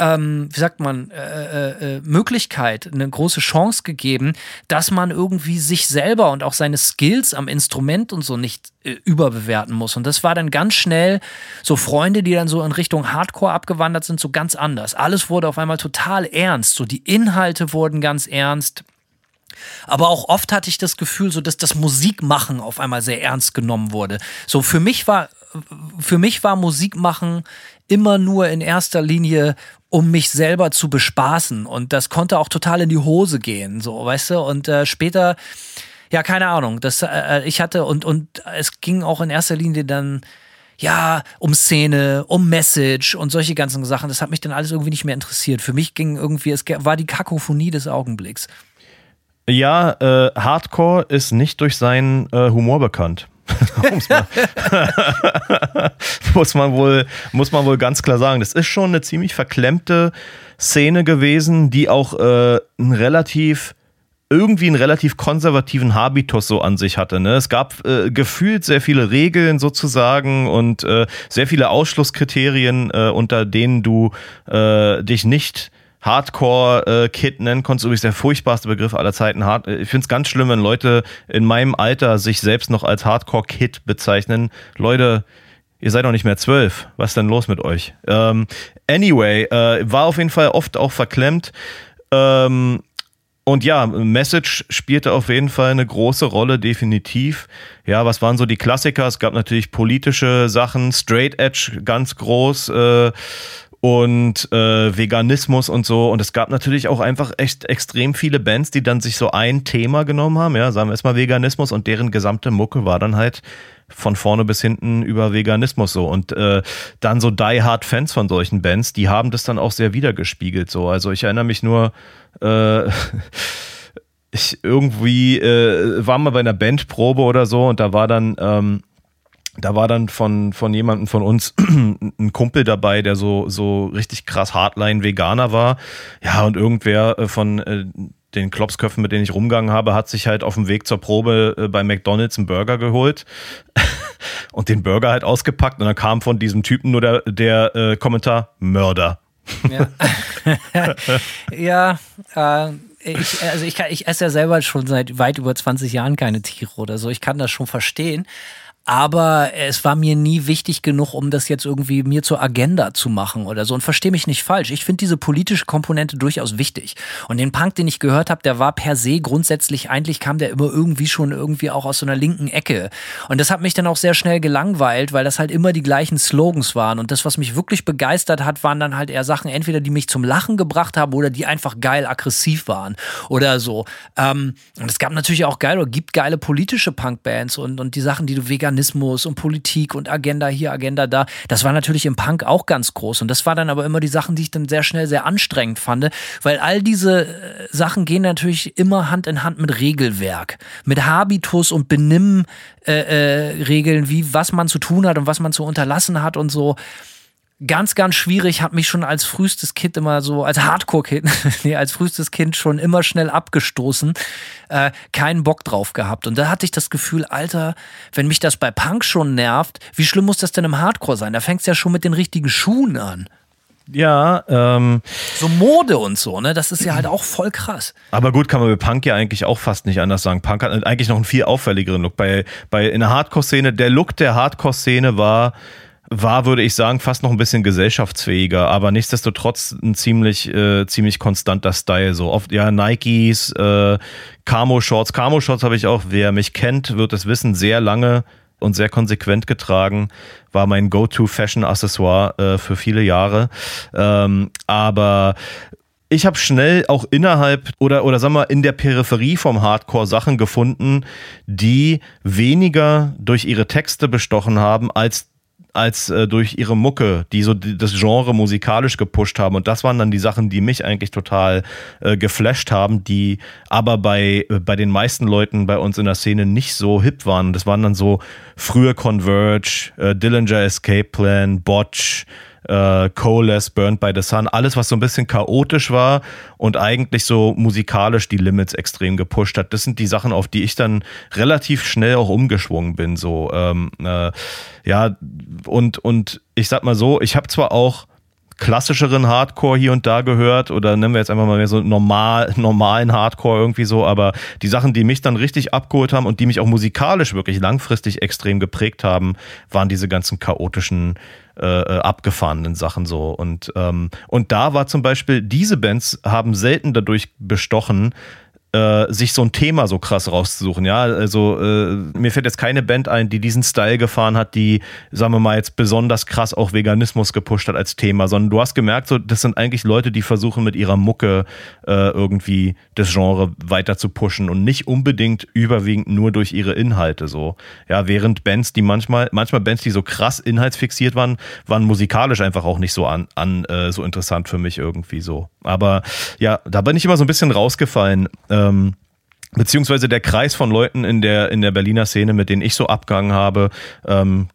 ähm, wie sagt man, äh, äh, äh, Möglichkeit, eine große Chance gegeben, dass man irgendwie sich selber und auch seine Skills am Instrument und so nicht äh, überbewerten muss. Und das war dann ganz schnell so Freunde, die dann so in Richtung Hardcore abgewandert sind, so ganz anders. Alles wurde auf einmal total ernst. So die Inhalte wurden ganz ernst. Aber auch oft hatte ich das Gefühl, so dass das Musikmachen auf einmal sehr ernst genommen wurde. So für mich war für mich war Musik machen immer nur in erster Linie, um mich selber zu bespaßen. Und das konnte auch total in die Hose gehen, so, weißt du? Und äh, später, ja, keine Ahnung, das, äh, äh ich hatte, und, und es ging auch in erster Linie dann, ja, um Szene, um Message und solche ganzen Sachen. Das hat mich dann alles irgendwie nicht mehr interessiert. Für mich ging irgendwie, es war die Kakophonie des Augenblicks. Ja, äh, Hardcore ist nicht durch seinen äh, Humor bekannt. muss man wohl, muss man wohl ganz klar sagen. Das ist schon eine ziemlich verklemmte Szene gewesen, die auch äh, ein relativ irgendwie einen relativ konservativen Habitus so an sich hatte. Ne? Es gab äh, gefühlt sehr viele Regeln sozusagen und äh, sehr viele Ausschlusskriterien, äh, unter denen du äh, dich nicht Hardcore-Kid nennen konntest. Übrigens der furchtbarste Begriff aller Zeiten. Hard ich finde es ganz schlimm, wenn Leute in meinem Alter sich selbst noch als Hardcore-Kid bezeichnen. Leute, ihr seid doch nicht mehr zwölf. Was ist denn los mit euch? Ähm, anyway, äh, war auf jeden Fall oft auch verklemmt. Ähm, und ja, Message spielte auf jeden Fall eine große Rolle, definitiv. Ja, was waren so die Klassiker? Es gab natürlich politische Sachen, Straight Edge ganz groß, äh, und äh, Veganismus und so. Und es gab natürlich auch einfach echt extrem viele Bands, die dann sich so ein Thema genommen haben. Ja, sagen wir erstmal Veganismus und deren gesamte Mucke war dann halt von vorne bis hinten über Veganismus so. Und äh, dann so Die Hard Fans von solchen Bands, die haben das dann auch sehr wiedergespiegelt so. Also ich erinnere mich nur, äh, ich irgendwie äh, war mal bei einer Bandprobe oder so und da war dann ähm, da war dann von, von jemandem von uns ein Kumpel dabei, der so, so richtig krass Hardline-Veganer war. Ja, und irgendwer äh, von äh, den Klopsköpfen, mit denen ich rumgegangen habe, hat sich halt auf dem Weg zur Probe äh, bei McDonalds einen Burger geholt und den Burger halt ausgepackt. Und dann kam von diesem Typen nur der, der äh, Kommentar Mörder. Ja, ja äh, ich, also ich, ich esse ja selber schon seit weit über 20 Jahren keine Tiere oder so. Ich kann das schon verstehen aber es war mir nie wichtig genug, um das jetzt irgendwie mir zur Agenda zu machen oder so. Und verstehe mich nicht falsch. Ich finde diese politische Komponente durchaus wichtig. Und den Punk, den ich gehört habe, der war per se grundsätzlich, eigentlich kam der immer irgendwie schon irgendwie auch aus so einer linken Ecke. Und das hat mich dann auch sehr schnell gelangweilt, weil das halt immer die gleichen Slogans waren. Und das, was mich wirklich begeistert hat, waren dann halt eher Sachen, entweder die mich zum Lachen gebracht haben oder die einfach geil aggressiv waren oder so. Ähm, und es gab natürlich auch geil oder gibt geile politische Punkbands und, und die Sachen, die du vegan Veganismus und Politik und Agenda hier, Agenda da. Das war natürlich im Punk auch ganz groß. Und das war dann aber immer die Sachen, die ich dann sehr schnell sehr anstrengend fand, weil all diese äh, Sachen gehen natürlich immer Hand in Hand mit Regelwerk, mit Habitus und Benimmregeln, äh, äh, wie was man zu tun hat und was man zu unterlassen hat und so ganz, ganz schwierig, hat mich schon als frühestes Kind immer so, als Hardcore-Kind, nee, als frühestes Kind schon immer schnell abgestoßen, äh, keinen Bock drauf gehabt. Und da hatte ich das Gefühl, Alter, wenn mich das bei Punk schon nervt, wie schlimm muss das denn im Hardcore sein? Da fängt es ja schon mit den richtigen Schuhen an. Ja, ähm, So Mode und so, ne? Das ist ja halt auch voll krass. aber gut, kann man bei Punk ja eigentlich auch fast nicht anders sagen. Punk hat eigentlich noch einen viel auffälligeren Look. Bei, bei in der Hardcore-Szene, der Look der Hardcore-Szene war, war, würde ich sagen, fast noch ein bisschen gesellschaftsfähiger, aber nichtsdestotrotz ein ziemlich, äh, ziemlich konstanter Style. So oft, ja, Nikes, äh, Camo-Shorts. Camo-Shorts habe ich auch, wer mich kennt, wird es wissen, sehr lange und sehr konsequent getragen, war mein Go-To-Fashion-Accessoire äh, für viele Jahre. Ähm, aber ich habe schnell auch innerhalb oder oder sagen wir in der Peripherie vom Hardcore Sachen gefunden, die weniger durch ihre Texte bestochen haben als als äh, durch ihre Mucke, die so das Genre musikalisch gepusht haben. Und das waren dann die Sachen, die mich eigentlich total äh, geflasht haben, die aber bei, äh, bei den meisten Leuten bei uns in der Szene nicht so hip waren. Das waren dann so frühe Converge, äh, Dillinger Escape Plan, Botch, äh, Coalesce, Burned by the Sun, alles, was so ein bisschen chaotisch war und eigentlich so musikalisch die Limits extrem gepusht hat. Das sind die Sachen, auf die ich dann relativ schnell auch umgeschwungen bin. So, ähm, äh, ja, und, und ich sag mal so, ich habe zwar auch klassischeren Hardcore hier und da gehört oder nennen wir jetzt einfach mal mehr so normal, normalen Hardcore irgendwie so, aber die Sachen, die mich dann richtig abgeholt haben und die mich auch musikalisch wirklich langfristig extrem geprägt haben, waren diese ganzen chaotischen äh, abgefahrenen Sachen so. Und ähm, und da war zum Beispiel diese Bands haben selten dadurch bestochen äh, sich so ein Thema so krass rauszusuchen. Ja, also äh, mir fällt jetzt keine Band ein, die diesen Style gefahren hat, die, sagen wir mal, jetzt besonders krass auch Veganismus gepusht hat als Thema, sondern du hast gemerkt, so, das sind eigentlich Leute, die versuchen mit ihrer Mucke äh, irgendwie das Genre weiter zu pushen und nicht unbedingt überwiegend nur durch ihre Inhalte so. Ja, während Bands, die manchmal, manchmal Bands, die so krass inhaltsfixiert waren, waren musikalisch einfach auch nicht so an, an äh, so interessant für mich irgendwie so. Aber ja, da bin ich immer so ein bisschen rausgefallen. Ähm, beziehungsweise der Kreis von Leuten in der, in der Berliner Szene, mit denen ich so abgegangen habe, ähm,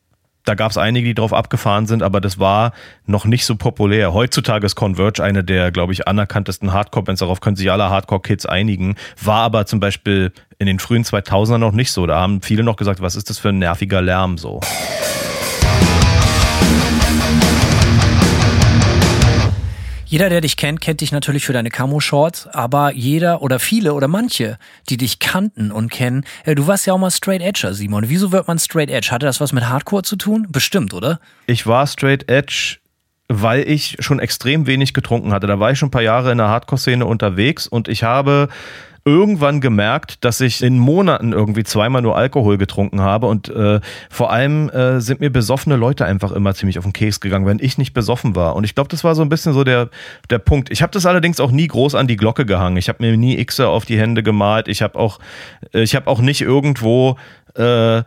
da gab es einige, die drauf abgefahren sind, aber das war noch nicht so populär. Heutzutage ist Converge eine der, glaube ich, anerkanntesten Hardcore-Bands. Darauf können sich alle Hardcore-Kids einigen. War aber zum Beispiel in den frühen 2000ern noch nicht so. Da haben viele noch gesagt, was ist das für ein nerviger Lärm so. Jeder, der dich kennt, kennt dich natürlich für deine Camo-Shorts, aber jeder oder viele oder manche, die dich kannten und kennen, äh, du warst ja auch mal Straight Edger, Simon. Wieso wird man Straight Edge? Hatte das was mit Hardcore zu tun? Bestimmt, oder? Ich war Straight Edge, weil ich schon extrem wenig getrunken hatte. Da war ich schon ein paar Jahre in der Hardcore-Szene unterwegs und ich habe irgendwann gemerkt, dass ich in Monaten irgendwie zweimal nur Alkohol getrunken habe und äh, vor allem äh, sind mir besoffene Leute einfach immer ziemlich auf den Keks gegangen, wenn ich nicht besoffen war. Und ich glaube, das war so ein bisschen so der, der Punkt. Ich habe das allerdings auch nie groß an die Glocke gehangen. Ich habe mir nie Xe auf die Hände gemalt. Ich habe auch, äh, ich habe auch nicht irgendwo äh,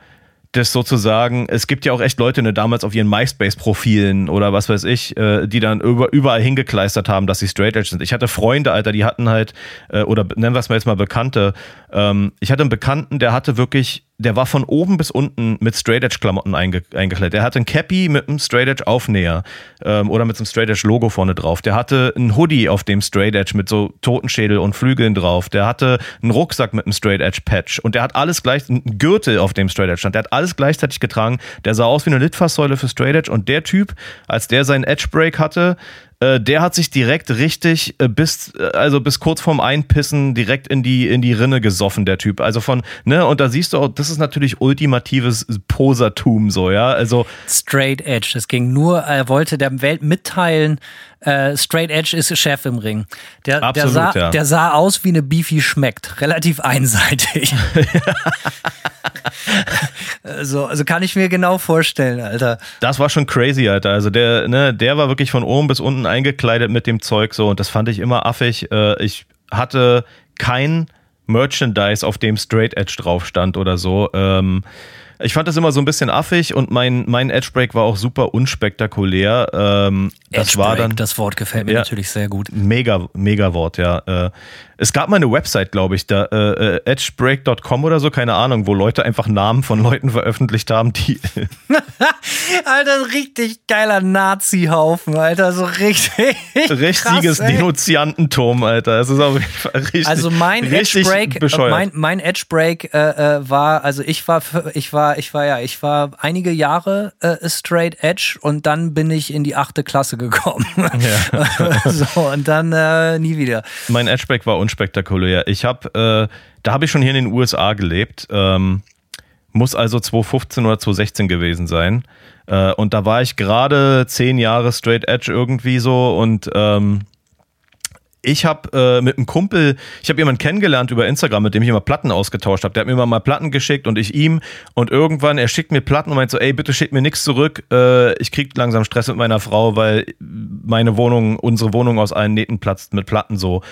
das sozusagen, es gibt ja auch echt Leute, ne, damals auf ihren MySpace-Profilen oder was weiß ich, äh, die dann über, überall hingekleistert haben, dass sie Straight Edge sind. Ich hatte Freunde, Alter, die hatten halt, äh, oder nennen wir es mal jetzt mal Bekannte, ähm, ich hatte einen Bekannten, der hatte wirklich, der war von oben bis unten mit Straight Edge Klamotten einge eingekleidet. Der hatte ein Cappy mit einem Straight Edge Aufnäher ähm, oder mit einem Straight Edge Logo vorne drauf. Der hatte ein Hoodie auf dem Straight Edge mit so Totenschädel und Flügeln drauf. Der hatte einen Rucksack mit einem Straight Edge Patch und der hat alles gleich, einen Gürtel auf dem Straight Edge stand. Der hat alles gleichzeitig getragen. Der sah aus wie eine Litfaßsäule für Straight Edge und der Typ, als der seinen Edge Break hatte, äh, der hat sich direkt richtig äh, bis äh, also bis kurz vorm Einpissen direkt in die in die Rinne gesoffen der Typ also von ne und da siehst du auch das ist natürlich ultimatives Posertum so ja also Straight Edge. Es ging nur, er wollte der Welt mitteilen, äh, Straight Edge ist Chef im Ring. Der, der, Absolut, sah, ja. der sah aus wie eine Beefy schmeckt. Relativ einseitig. also, also kann ich mir genau vorstellen, Alter. das war schon crazy Alter also der ne der war wirklich von oben bis unten eingekleidet mit dem Zeug so und das fand ich immer affig äh, ich hatte kein Merchandise auf dem Straight Edge drauf stand oder so ähm, ich fand das immer so ein bisschen affig und mein, mein Edge Break war auch super unspektakulär. Ähm, das Edge war dann das Wort gefällt mir Ja. natürlich sehr gut. mega, mega Wort, ja. Äh, es gab mal eine Website, glaube ich, da äh, äh, edgebreak.com oder so, keine Ahnung, wo Leute einfach Namen von Leuten veröffentlicht haben, die Alter, richtig geiler Nazi-Haufen, Alter, so richtig. richtiges krass. Denunziantentum, Alter. Das ist auf jeden Fall richtig. Also mein Edge richtig Break, bescheuert. mein, mein Edge Break äh, äh, war, also ich war, ich war war, ich war ja, ich war einige Jahre äh, straight edge und dann bin ich in die achte Klasse gekommen. Ja. so, und dann äh, nie wieder. Mein Edgeback war unspektakulär. Ich habe, äh, da habe ich schon hier in den USA gelebt. Ähm, muss also 2015 oder 2016 gewesen sein. Äh, und da war ich gerade zehn Jahre straight edge irgendwie so und ähm, ich habe äh, mit einem Kumpel, ich habe jemanden kennengelernt über Instagram, mit dem ich immer Platten ausgetauscht habe. Der hat mir immer mal Platten geschickt und ich ihm. Und irgendwann, er schickt mir Platten und meint so, ey, bitte schick mir nichts zurück. Äh, ich krieg langsam Stress mit meiner Frau, weil meine Wohnung, unsere Wohnung aus allen Nähten platzt mit Platten so.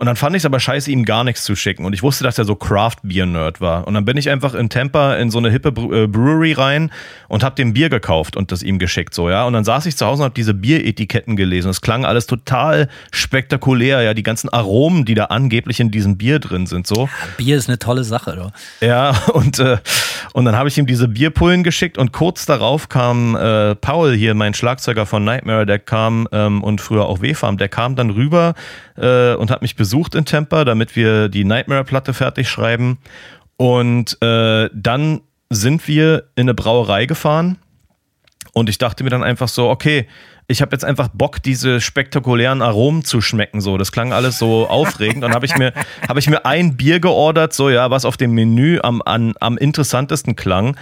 Und dann fand ich es aber scheiße, ihm gar nichts zu schicken. Und ich wusste, dass er so Craft-Bier-Nerd war. Und dann bin ich einfach in Tampa in so eine hippe äh, Brewery rein und habe dem Bier gekauft und das ihm geschickt, so, ja. Und dann saß ich zu Hause und habe diese Bieretiketten gelesen. Es klang alles total spektakulär, ja. Die ganzen Aromen, die da angeblich in diesem Bier drin sind, so. Bier ist eine tolle Sache, oder? Ja, und, äh, und dann habe ich ihm diese Bierpullen geschickt und kurz darauf kam äh, Paul hier, mein Schlagzeuger von Nightmare, der kam ähm, und früher auch W-Farm, der kam dann rüber äh, und hat mich besucht in Tampa, damit wir die Nightmare-Platte fertig schreiben. Und äh, dann sind wir in eine Brauerei gefahren und ich dachte mir dann einfach so, okay, ich habe jetzt einfach Bock, diese spektakulären Aromen zu schmecken. So, das klang alles so aufregend. Und habe ich mir ich mir ein Bier geordert, so ja, was auf dem Menü am, an, am interessantesten klang.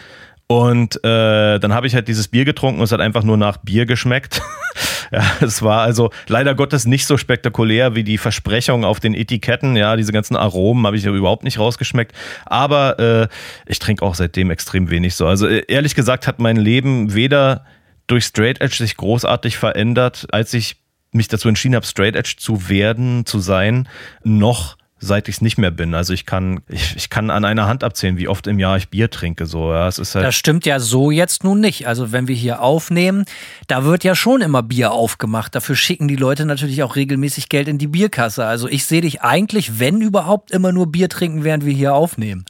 Und äh, dann habe ich halt dieses Bier getrunken und es hat einfach nur nach Bier geschmeckt. ja, es war also leider Gottes nicht so spektakulär wie die Versprechungen auf den Etiketten. Ja, diese ganzen Aromen habe ich überhaupt nicht rausgeschmeckt. Aber äh, ich trinke auch seitdem extrem wenig so. Also äh, ehrlich gesagt hat mein Leben weder durch Straight Edge sich großartig verändert, als ich mich dazu entschieden habe, Straight Edge zu werden, zu sein, noch seit ich es nicht mehr bin. Also ich kann, ich, ich kann an einer Hand abzählen, wie oft im Jahr ich Bier trinke. So, ja, es ist halt das stimmt ja so jetzt nun nicht. Also wenn wir hier aufnehmen, da wird ja schon immer Bier aufgemacht. Dafür schicken die Leute natürlich auch regelmäßig Geld in die Bierkasse. Also ich sehe dich eigentlich, wenn überhaupt, immer nur Bier trinken, während wir hier aufnehmen.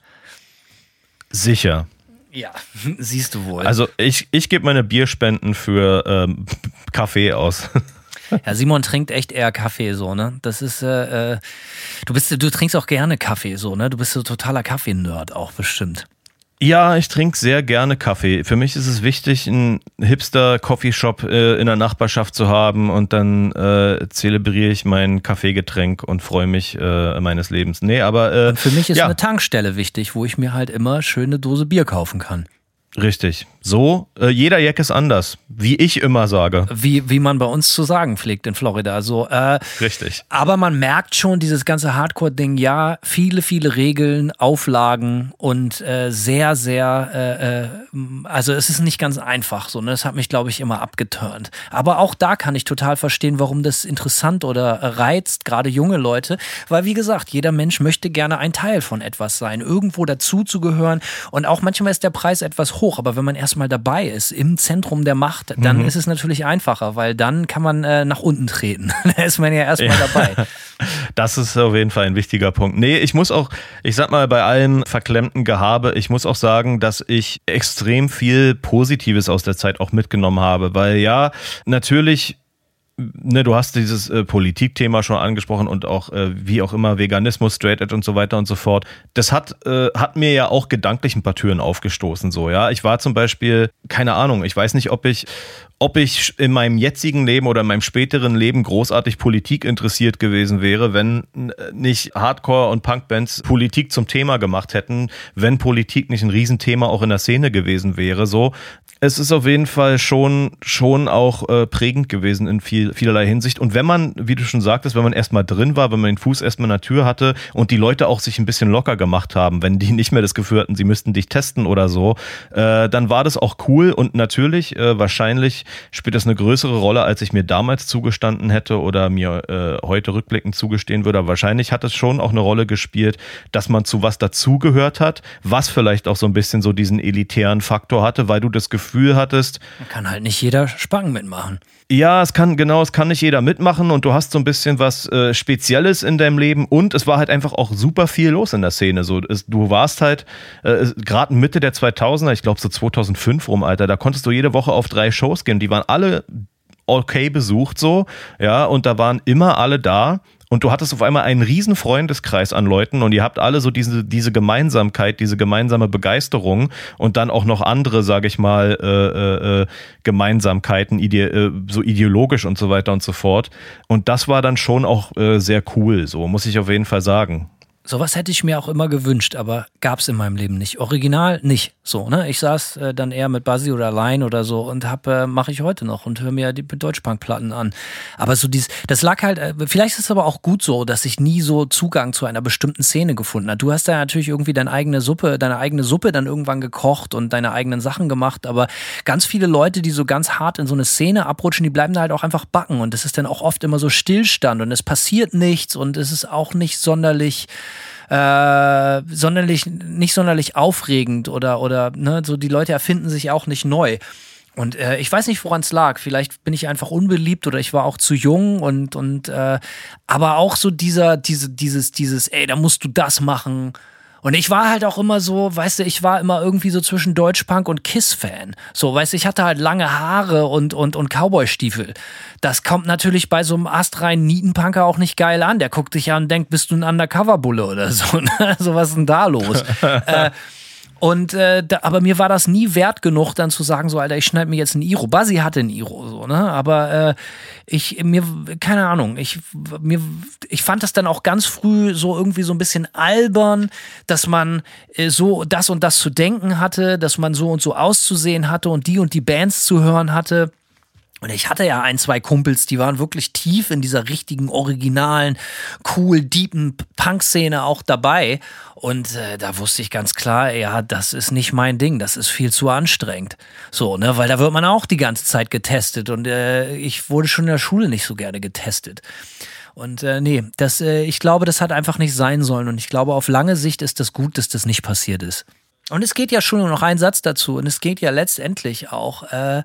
Sicher. Ja, siehst du wohl. Also ich, ich gebe meine Bierspenden für ähm, Kaffee aus. Ja, Simon trinkt echt eher Kaffee so, ne? Das ist, äh, äh, du bist, du trinkst auch gerne Kaffee so, ne? Du bist so totaler Kaffee-Nerd auch bestimmt. Ja, ich trinke sehr gerne Kaffee. Für mich ist es wichtig, einen Hipster-Coffeeshop äh, in der Nachbarschaft zu haben und dann äh, zelebriere ich mein Kaffeegetränk und freue mich äh, meines Lebens. Nee, aber äh, für mich ist ja. eine Tankstelle wichtig, wo ich mir halt immer schöne Dose Bier kaufen kann. Richtig. So, äh, jeder Jack ist anders, wie ich immer sage. Wie, wie man bei uns zu sagen pflegt in Florida. Also, äh, Richtig. Aber man merkt schon, dieses ganze Hardcore-Ding, ja, viele, viele Regeln, Auflagen und äh, sehr, sehr, äh, äh, also es ist nicht ganz einfach so. Ne? Das hat mich, glaube ich, immer abgeturnt. Aber auch da kann ich total verstehen, warum das interessant oder reizt, gerade junge Leute. Weil, wie gesagt, jeder Mensch möchte gerne ein Teil von etwas sein, irgendwo dazu zu gehören. Und auch manchmal ist der Preis etwas hoch, aber wenn man erstmal dabei ist, im Zentrum der Macht, dann mhm. ist es natürlich einfacher, weil dann kann man äh, nach unten treten. da ist man ja erstmal ja. dabei. Das ist auf jeden Fall ein wichtiger Punkt. Nee, ich muss auch, ich sag mal, bei allem verklemmten Gehabe, ich muss auch sagen, dass ich extrem viel Positives aus der Zeit auch mitgenommen habe, weil ja, natürlich ne, du hast dieses äh, Politikthema schon angesprochen und auch äh, wie auch immer Veganismus, Straight Edge und so weiter und so fort. Das hat, äh, hat mir ja auch gedanklich ein paar Türen aufgestoßen, so, ja. Ich war zum Beispiel, keine Ahnung, ich weiß nicht, ob ich, ob ich in meinem jetzigen Leben oder in meinem späteren Leben großartig Politik interessiert gewesen wäre, wenn nicht Hardcore- und Punkbands Politik zum Thema gemacht hätten, wenn Politik nicht ein Riesenthema auch in der Szene gewesen wäre. So, es ist auf jeden Fall schon, schon auch äh, prägend gewesen in viel, vielerlei Hinsicht. Und wenn man, wie du schon sagtest, wenn man erstmal drin war, wenn man den Fuß erstmal in der Tür hatte und die Leute auch sich ein bisschen locker gemacht haben, wenn die nicht mehr das Gefühl hatten, sie müssten dich testen oder so, äh, dann war das auch cool und natürlich, äh, wahrscheinlich spielt das eine größere Rolle, als ich mir damals zugestanden hätte oder mir äh, heute rückblickend zugestehen würde. Aber wahrscheinlich hat es schon auch eine Rolle gespielt, dass man zu was dazugehört hat, was vielleicht auch so ein bisschen so diesen elitären Faktor hatte, weil du das Gefühl hattest. Kann halt nicht jeder Spacken mitmachen. Ja, es kann, genau, es kann nicht jeder mitmachen und du hast so ein bisschen was äh, Spezielles in deinem Leben und es war halt einfach auch super viel los in der Szene. So, es, du warst halt äh, gerade Mitte der 2000er, ich glaube so 2005 rum, Alter, da konntest du jede Woche auf drei Shows gehen. Die waren alle okay besucht so, ja, und da waren immer alle da und du hattest auf einmal einen riesen Freundeskreis an Leuten und ihr habt alle so diese, diese Gemeinsamkeit, diese gemeinsame Begeisterung und dann auch noch andere, sage ich mal, äh, äh, Gemeinsamkeiten, ide äh, so ideologisch und so weiter und so fort. Und das war dann schon auch äh, sehr cool, so muss ich auf jeden Fall sagen. Sowas hätte ich mir auch immer gewünscht, aber gab es in meinem Leben nicht. Original nicht. So, ne? Ich saß äh, dann eher mit Buzzy oder allein oder so und hab, äh, mache ich heute noch und höre mir die Deutschpunk-Platten an. Aber so dieses, das lag halt, äh, vielleicht ist es aber auch gut so, dass ich nie so Zugang zu einer bestimmten Szene gefunden habe. Du hast da natürlich irgendwie deine eigene Suppe, deine eigene Suppe dann irgendwann gekocht und deine eigenen Sachen gemacht, aber ganz viele Leute, die so ganz hart in so eine Szene abrutschen, die bleiben da halt auch einfach backen und es ist dann auch oft immer so Stillstand und es passiert nichts und es ist auch nicht sonderlich äh, sonderlich, nicht sonderlich aufregend oder, oder ne, so die Leute erfinden sich auch nicht neu. Und äh, ich weiß nicht, woran es lag. Vielleicht bin ich einfach unbeliebt oder ich war auch zu jung und, und äh, aber auch so dieser, diese, dieses, dieses, ey, da musst du das machen und ich war halt auch immer so, weißt du, ich war immer irgendwie so zwischen Deutschpunk und Kiss-Fan. So, weißt du, ich hatte halt lange Haare und, und, und Cowboy-Stiefel. Das kommt natürlich bei so einem astreinen Nietenpunker auch nicht geil an. Der guckt dich an und denkt, bist du ein Undercover-Bulle oder so. Ne? so, was ist denn da los? äh, und äh, da, aber mir war das nie wert genug, dann zu sagen, so, Alter, ich schneide mir jetzt ein Iro. Buzzy hatte ein Iro, so, ne? Aber äh, ich, mir, keine Ahnung, ich, mir, ich fand das dann auch ganz früh so irgendwie so ein bisschen albern, dass man äh, so das und das zu denken hatte, dass man so und so auszusehen hatte und die und die Bands zu hören hatte. Und ich hatte ja ein, zwei Kumpels, die waren wirklich tief in dieser richtigen, originalen, cool, deepen Punk-Szene auch dabei. Und äh, da wusste ich ganz klar, ja, das ist nicht mein Ding, das ist viel zu anstrengend. So, ne, weil da wird man auch die ganze Zeit getestet und äh, ich wurde schon in der Schule nicht so gerne getestet. Und äh, nee, das, äh, ich glaube, das hat einfach nicht sein sollen. Und ich glaube, auf lange Sicht ist das gut, dass das nicht passiert ist. Und es geht ja schon noch ein Satz dazu. Und es geht ja letztendlich auch äh,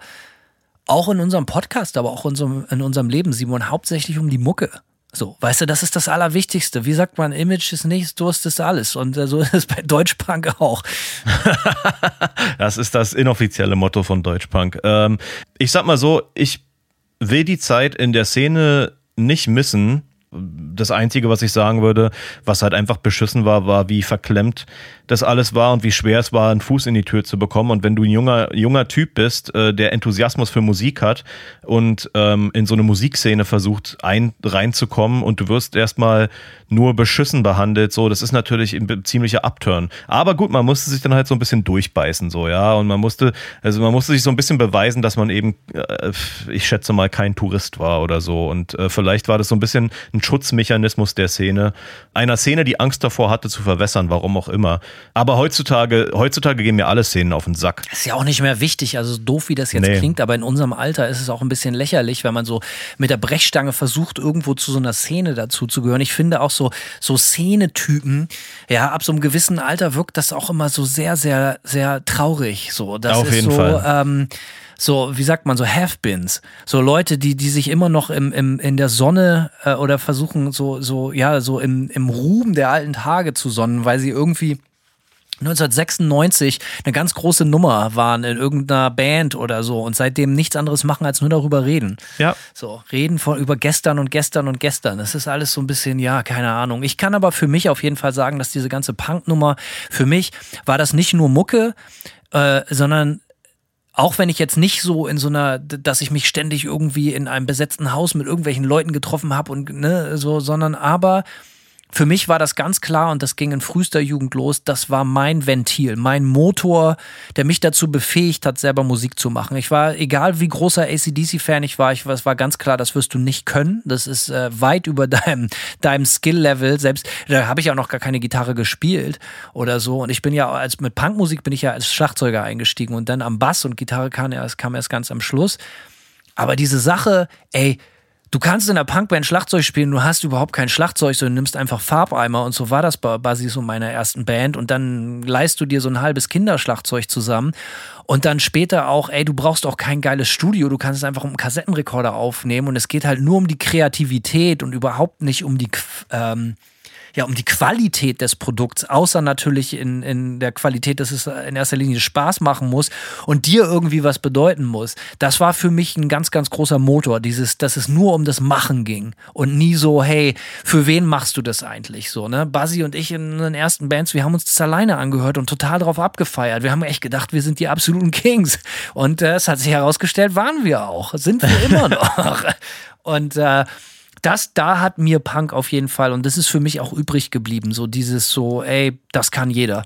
auch in unserem Podcast, aber auch in unserem, in unserem Leben, Simon, hauptsächlich um die Mucke. So, weißt du, das ist das Allerwichtigste. Wie sagt man, Image ist nichts, Durst ist alles. Und äh, so ist es bei Deutschpunk auch. das ist das inoffizielle Motto von Deutschpunk. Ähm, ich sag mal so, ich will die Zeit in der Szene nicht missen. Das Einzige, was ich sagen würde, was halt einfach beschissen war, war, wie verklemmt das alles war und wie schwer es war, einen Fuß in die Tür zu bekommen. Und wenn du ein junger, junger Typ bist, äh, der Enthusiasmus für Musik hat und ähm, in so eine Musikszene versucht ein, reinzukommen und du wirst erstmal nur beschissen behandelt, so, das ist natürlich ein ziemlicher Upturn. Aber gut, man musste sich dann halt so ein bisschen durchbeißen, so, ja. Und man musste, also man musste sich so ein bisschen beweisen, dass man eben, äh, ich schätze mal, kein Tourist war oder so. Und äh, vielleicht war das so ein bisschen ein Schutzmechanismus der Szene. Einer Szene, die Angst davor hatte zu verwässern, warum auch immer. Aber heutzutage, heutzutage gehen mir alle Szenen auf den Sack. ist ja auch nicht mehr wichtig, also doof wie das jetzt nee. klingt, aber in unserem Alter ist es auch ein bisschen lächerlich, wenn man so mit der Brechstange versucht, irgendwo zu so einer Szene dazu zu gehören. Ich finde auch so, so Szenetypen, ja, ab so einem gewissen Alter wirkt das auch immer so sehr, sehr, sehr traurig. So, das auf ist jeden so, Fall. Ähm, so, wie sagt man, so Have-Beens. So Leute, die, die sich immer noch im, im, in der Sonne äh, oder versuchen, so, so, ja, so im, im Ruhm der alten Tage zu sonnen, weil sie irgendwie 1996 eine ganz große Nummer waren in irgendeiner Band oder so und seitdem nichts anderes machen als nur darüber reden. Ja. So, reden von über gestern und gestern und gestern. Das ist alles so ein bisschen, ja, keine Ahnung. Ich kann aber für mich auf jeden Fall sagen, dass diese ganze Punk-Nummer, für mich war das nicht nur Mucke, äh, sondern auch wenn ich jetzt nicht so in so einer, dass ich mich ständig irgendwie in einem besetzten Haus mit irgendwelchen Leuten getroffen habe und ne, so, sondern aber für mich war das ganz klar und das ging in frühester Jugend los. Das war mein Ventil, mein Motor, der mich dazu befähigt hat, selber Musik zu machen. Ich war, egal wie großer ACDC-Fan ich war, ich, es war ganz klar, das wirst du nicht können. Das ist äh, weit über deinem, deinem Skill-Level. Selbst, da habe ich auch noch gar keine Gitarre gespielt oder so. Und ich bin ja, als mit Punkmusik bin ich ja als Schlagzeuger eingestiegen und dann am Bass und Gitarre kam erst, kam erst ganz am Schluss. Aber diese Sache, ey, du kannst in der Punkband Schlagzeug spielen, du hast überhaupt kein Schlagzeug, sondern nimmst einfach Farbeimer und so war das bei Basis und meiner ersten Band und dann leist du dir so ein halbes Kinderschlagzeug zusammen und dann später auch, ey, du brauchst auch kein geiles Studio, du kannst es einfach um einen Kassettenrekorder aufnehmen und es geht halt nur um die Kreativität und überhaupt nicht um die ähm, ja, um die Qualität des Produkts, außer natürlich in, in der Qualität, dass es in erster Linie Spaß machen muss und dir irgendwie was bedeuten muss. Das war für mich ein ganz, ganz großer Motor, dieses, dass es nur um das Machen ging und nie so, hey, für wen machst du das eigentlich so, ne? Buzzy und ich in den ersten Bands, wir haben uns das alleine angehört und total drauf abgefeiert. Wir haben echt gedacht, wir sind die absoluten Kings. Und äh, es hat sich herausgestellt, waren wir auch. Sind wir immer noch. und äh, das, da hat mir Punk auf jeden Fall, und das ist für mich auch übrig geblieben, so dieses so, ey, das kann jeder.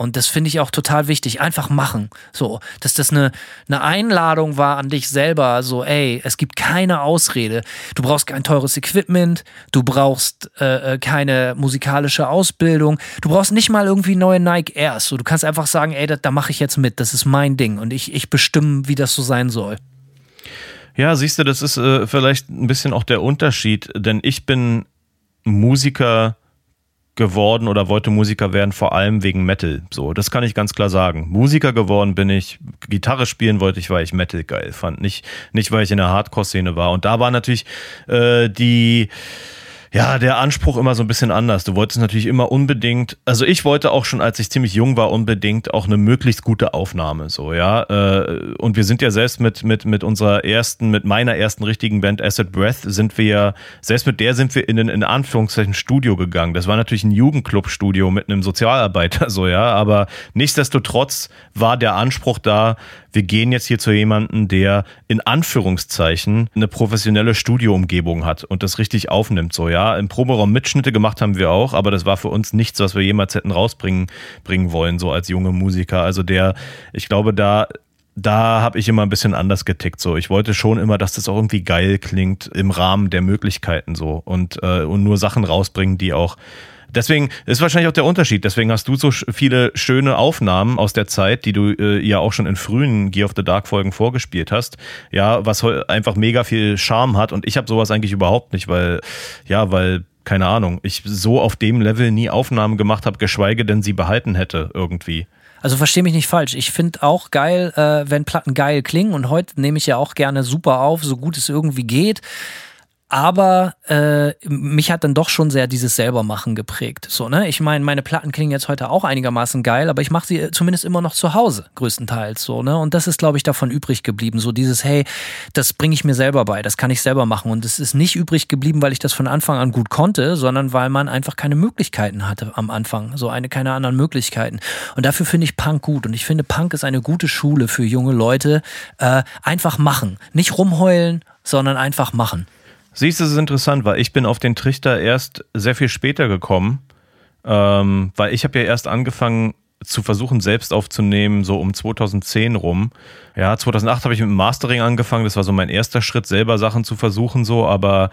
Und das finde ich auch total wichtig. Einfach machen. So, dass das eine, eine Einladung war an dich selber. So, ey, es gibt keine Ausrede. Du brauchst kein teures Equipment. Du brauchst äh, äh keine musikalische Ausbildung. Du brauchst nicht mal irgendwie neue Nike Airs. So, du kannst einfach sagen, ey, da, da mache ich jetzt mit. Das ist mein Ding. Und ich, ich bestimme, wie das so sein soll. Ja, siehst du, das ist äh, vielleicht ein bisschen auch der Unterschied, denn ich bin Musiker geworden oder wollte Musiker werden, vor allem wegen Metal. So, das kann ich ganz klar sagen. Musiker geworden bin ich, Gitarre spielen wollte ich, weil ich Metal geil fand. Nicht, nicht weil ich in der Hardcore-Szene war. Und da war natürlich äh, die ja, der Anspruch immer so ein bisschen anders. Du wolltest natürlich immer unbedingt, also ich wollte auch schon, als ich ziemlich jung war, unbedingt auch eine möglichst gute Aufnahme, so, ja. Äh, und wir sind ja selbst mit, mit, mit unserer ersten, mit meiner ersten richtigen Band Acid Breath sind wir ja, selbst mit der sind wir in ein, in Anführungszeichen Studio gegangen. Das war natürlich ein Jugendclub-Studio mit einem Sozialarbeiter, so, ja. Aber nichtsdestotrotz war der Anspruch da, wir gehen jetzt hier zu jemandem, der in Anführungszeichen eine professionelle Studioumgebung hat und das richtig aufnimmt. So, ja, im Proberaum Mitschnitte gemacht haben wir auch, aber das war für uns nichts, was wir jemals hätten rausbringen bringen wollen, so als junge Musiker. Also der, ich glaube, da da habe ich immer ein bisschen anders getickt. So, ich wollte schon immer, dass das auch irgendwie geil klingt im Rahmen der Möglichkeiten so und, äh, und nur Sachen rausbringen, die auch Deswegen ist wahrscheinlich auch der Unterschied. Deswegen hast du so viele schöne Aufnahmen aus der Zeit, die du äh, ja auch schon in frühen Gear of the Dark Folgen vorgespielt hast. Ja, was einfach mega viel Charme hat. Und ich habe sowas eigentlich überhaupt nicht, weil, ja, weil keine Ahnung, ich so auf dem Level nie Aufnahmen gemacht habe, geschweige denn sie behalten hätte irgendwie. Also verstehe mich nicht falsch. Ich finde auch geil, äh, wenn Platten geil klingen und heute nehme ich ja auch gerne super auf, so gut es irgendwie geht aber äh, mich hat dann doch schon sehr dieses Selbermachen geprägt. So, ne? Ich meine, meine Platten klingen jetzt heute auch einigermaßen geil, aber ich mache sie zumindest immer noch zu Hause, größtenteils so, ne? Und das ist, glaube ich, davon übrig geblieben. So dieses, hey, das bringe ich mir selber bei, das kann ich selber machen. Und es ist nicht übrig geblieben, weil ich das von Anfang an gut konnte, sondern weil man einfach keine Möglichkeiten hatte am Anfang. So eine, keine anderen Möglichkeiten. Und dafür finde ich Punk gut. Und ich finde, Punk ist eine gute Schule für junge Leute. Äh, einfach machen. Nicht rumheulen, sondern einfach machen. Siehst du, es ist interessant, weil ich bin auf den Trichter erst sehr viel später gekommen, ähm, weil ich habe ja erst angefangen zu versuchen, selbst aufzunehmen, so um 2010 rum. Ja, 2008 habe ich mit dem Mastering angefangen, das war so mein erster Schritt, selber Sachen zu versuchen, so, aber,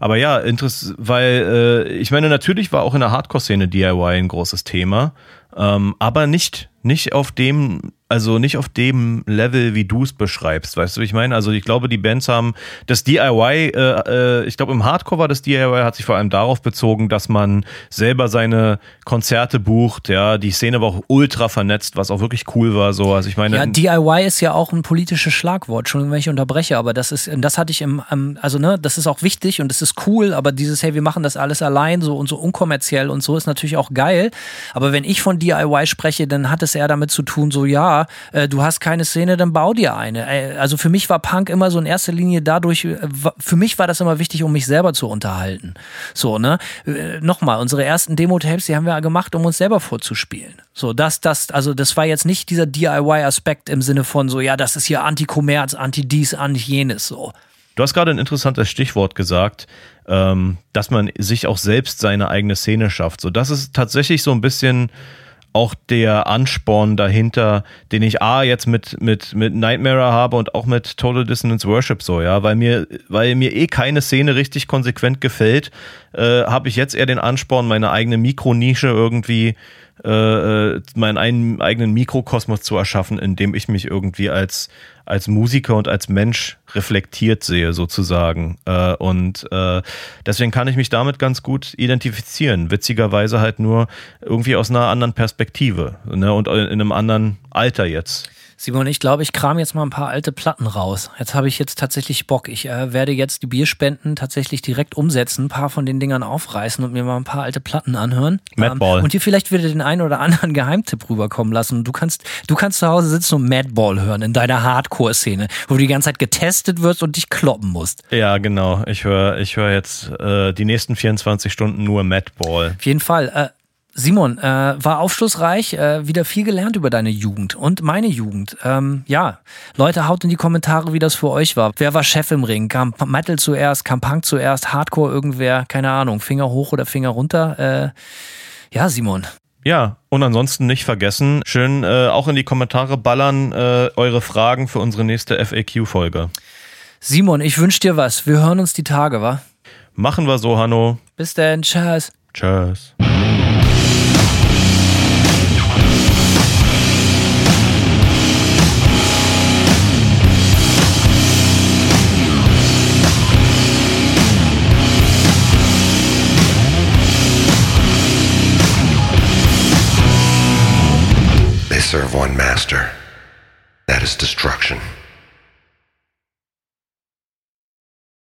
aber ja, interessant, weil äh, ich meine, natürlich war auch in der Hardcore-Szene DIY ein großes Thema, ähm, aber nicht, nicht auf dem also nicht auf dem Level, wie du es beschreibst, weißt du, wie ich meine? Also ich glaube, die Bands haben das DIY, äh, äh, ich glaube im Hardcore war das DIY, hat sich vor allem darauf bezogen, dass man selber seine Konzerte bucht, ja, die Szene war auch ultra vernetzt, was auch wirklich cool war, so, also ich meine. Ja, DIY ist ja auch ein politisches Schlagwort, schon wenn ich unterbreche, aber das ist, das hatte ich im, also ne, das ist auch wichtig und das ist cool, aber dieses, hey, wir machen das alles allein, so und so unkommerziell und so ist natürlich auch geil, aber wenn ich von DIY spreche, dann hat es eher damit zu tun, so ja, äh, du hast keine Szene, dann bau dir eine. Äh, also für mich war Punk immer so in erster Linie dadurch, äh, für mich war das immer wichtig, um mich selber zu unterhalten. So, ne? Nochmal, unsere ersten Demo-Tapes, die haben wir gemacht, um uns selber vorzuspielen. So, das, das, also das war jetzt nicht dieser DIY-Aspekt im Sinne von so, ja, das ist hier Anti-Kommerz, Anti-dies, Anti-jenes, so. Du hast gerade ein interessantes Stichwort gesagt, ähm, dass man sich auch selbst seine eigene Szene schafft. So, das ist tatsächlich so ein bisschen auch der Ansporn dahinter, den ich A jetzt mit, mit, mit Nightmare habe und auch mit Total Dissonance Worship so, ja, weil mir, weil mir eh keine Szene richtig konsequent gefällt, äh, habe ich jetzt eher den Ansporn, meine eigene Mikronische irgendwie äh, äh, meinen eigenen Mikrokosmos zu erschaffen, in dem ich mich irgendwie als, als Musiker und als Mensch reflektiert sehe, sozusagen. Äh, und äh, deswegen kann ich mich damit ganz gut identifizieren. Witzigerweise halt nur irgendwie aus einer anderen Perspektive ne? und in einem anderen Alter jetzt. Simon, ich glaube, ich kram jetzt mal ein paar alte Platten raus. Jetzt habe ich jetzt tatsächlich Bock. Ich äh, werde jetzt die Bierspenden tatsächlich direkt umsetzen, ein paar von den Dingern aufreißen und mir mal ein paar alte Platten anhören. Madball. Ähm, und dir vielleicht wieder den einen oder anderen Geheimtipp rüberkommen lassen. Du kannst, du kannst zu Hause sitzen und Madball hören in deiner Hardcore-Szene, wo du die ganze Zeit getestet wirst und dich kloppen musst. Ja, genau. Ich höre ich hör jetzt äh, die nächsten 24 Stunden nur Madball. Auf jeden Fall. Äh, Simon, äh, war aufschlussreich, äh, wieder viel gelernt über deine Jugend und meine Jugend. Ähm, ja, Leute, haut in die Kommentare, wie das für euch war. Wer war Chef im Ring? Kam Metal zuerst, kam Punk zuerst, Hardcore irgendwer? Keine Ahnung, Finger hoch oder Finger runter? Äh, ja, Simon. Ja, und ansonsten nicht vergessen, schön äh, auch in die Kommentare ballern äh, eure Fragen für unsere nächste FAQ-Folge. Simon, ich wünsche dir was. Wir hören uns die Tage, wa? Machen wir so, Hanno. Bis dann, tschüss. Tschüss. Serve one master. That is destruction.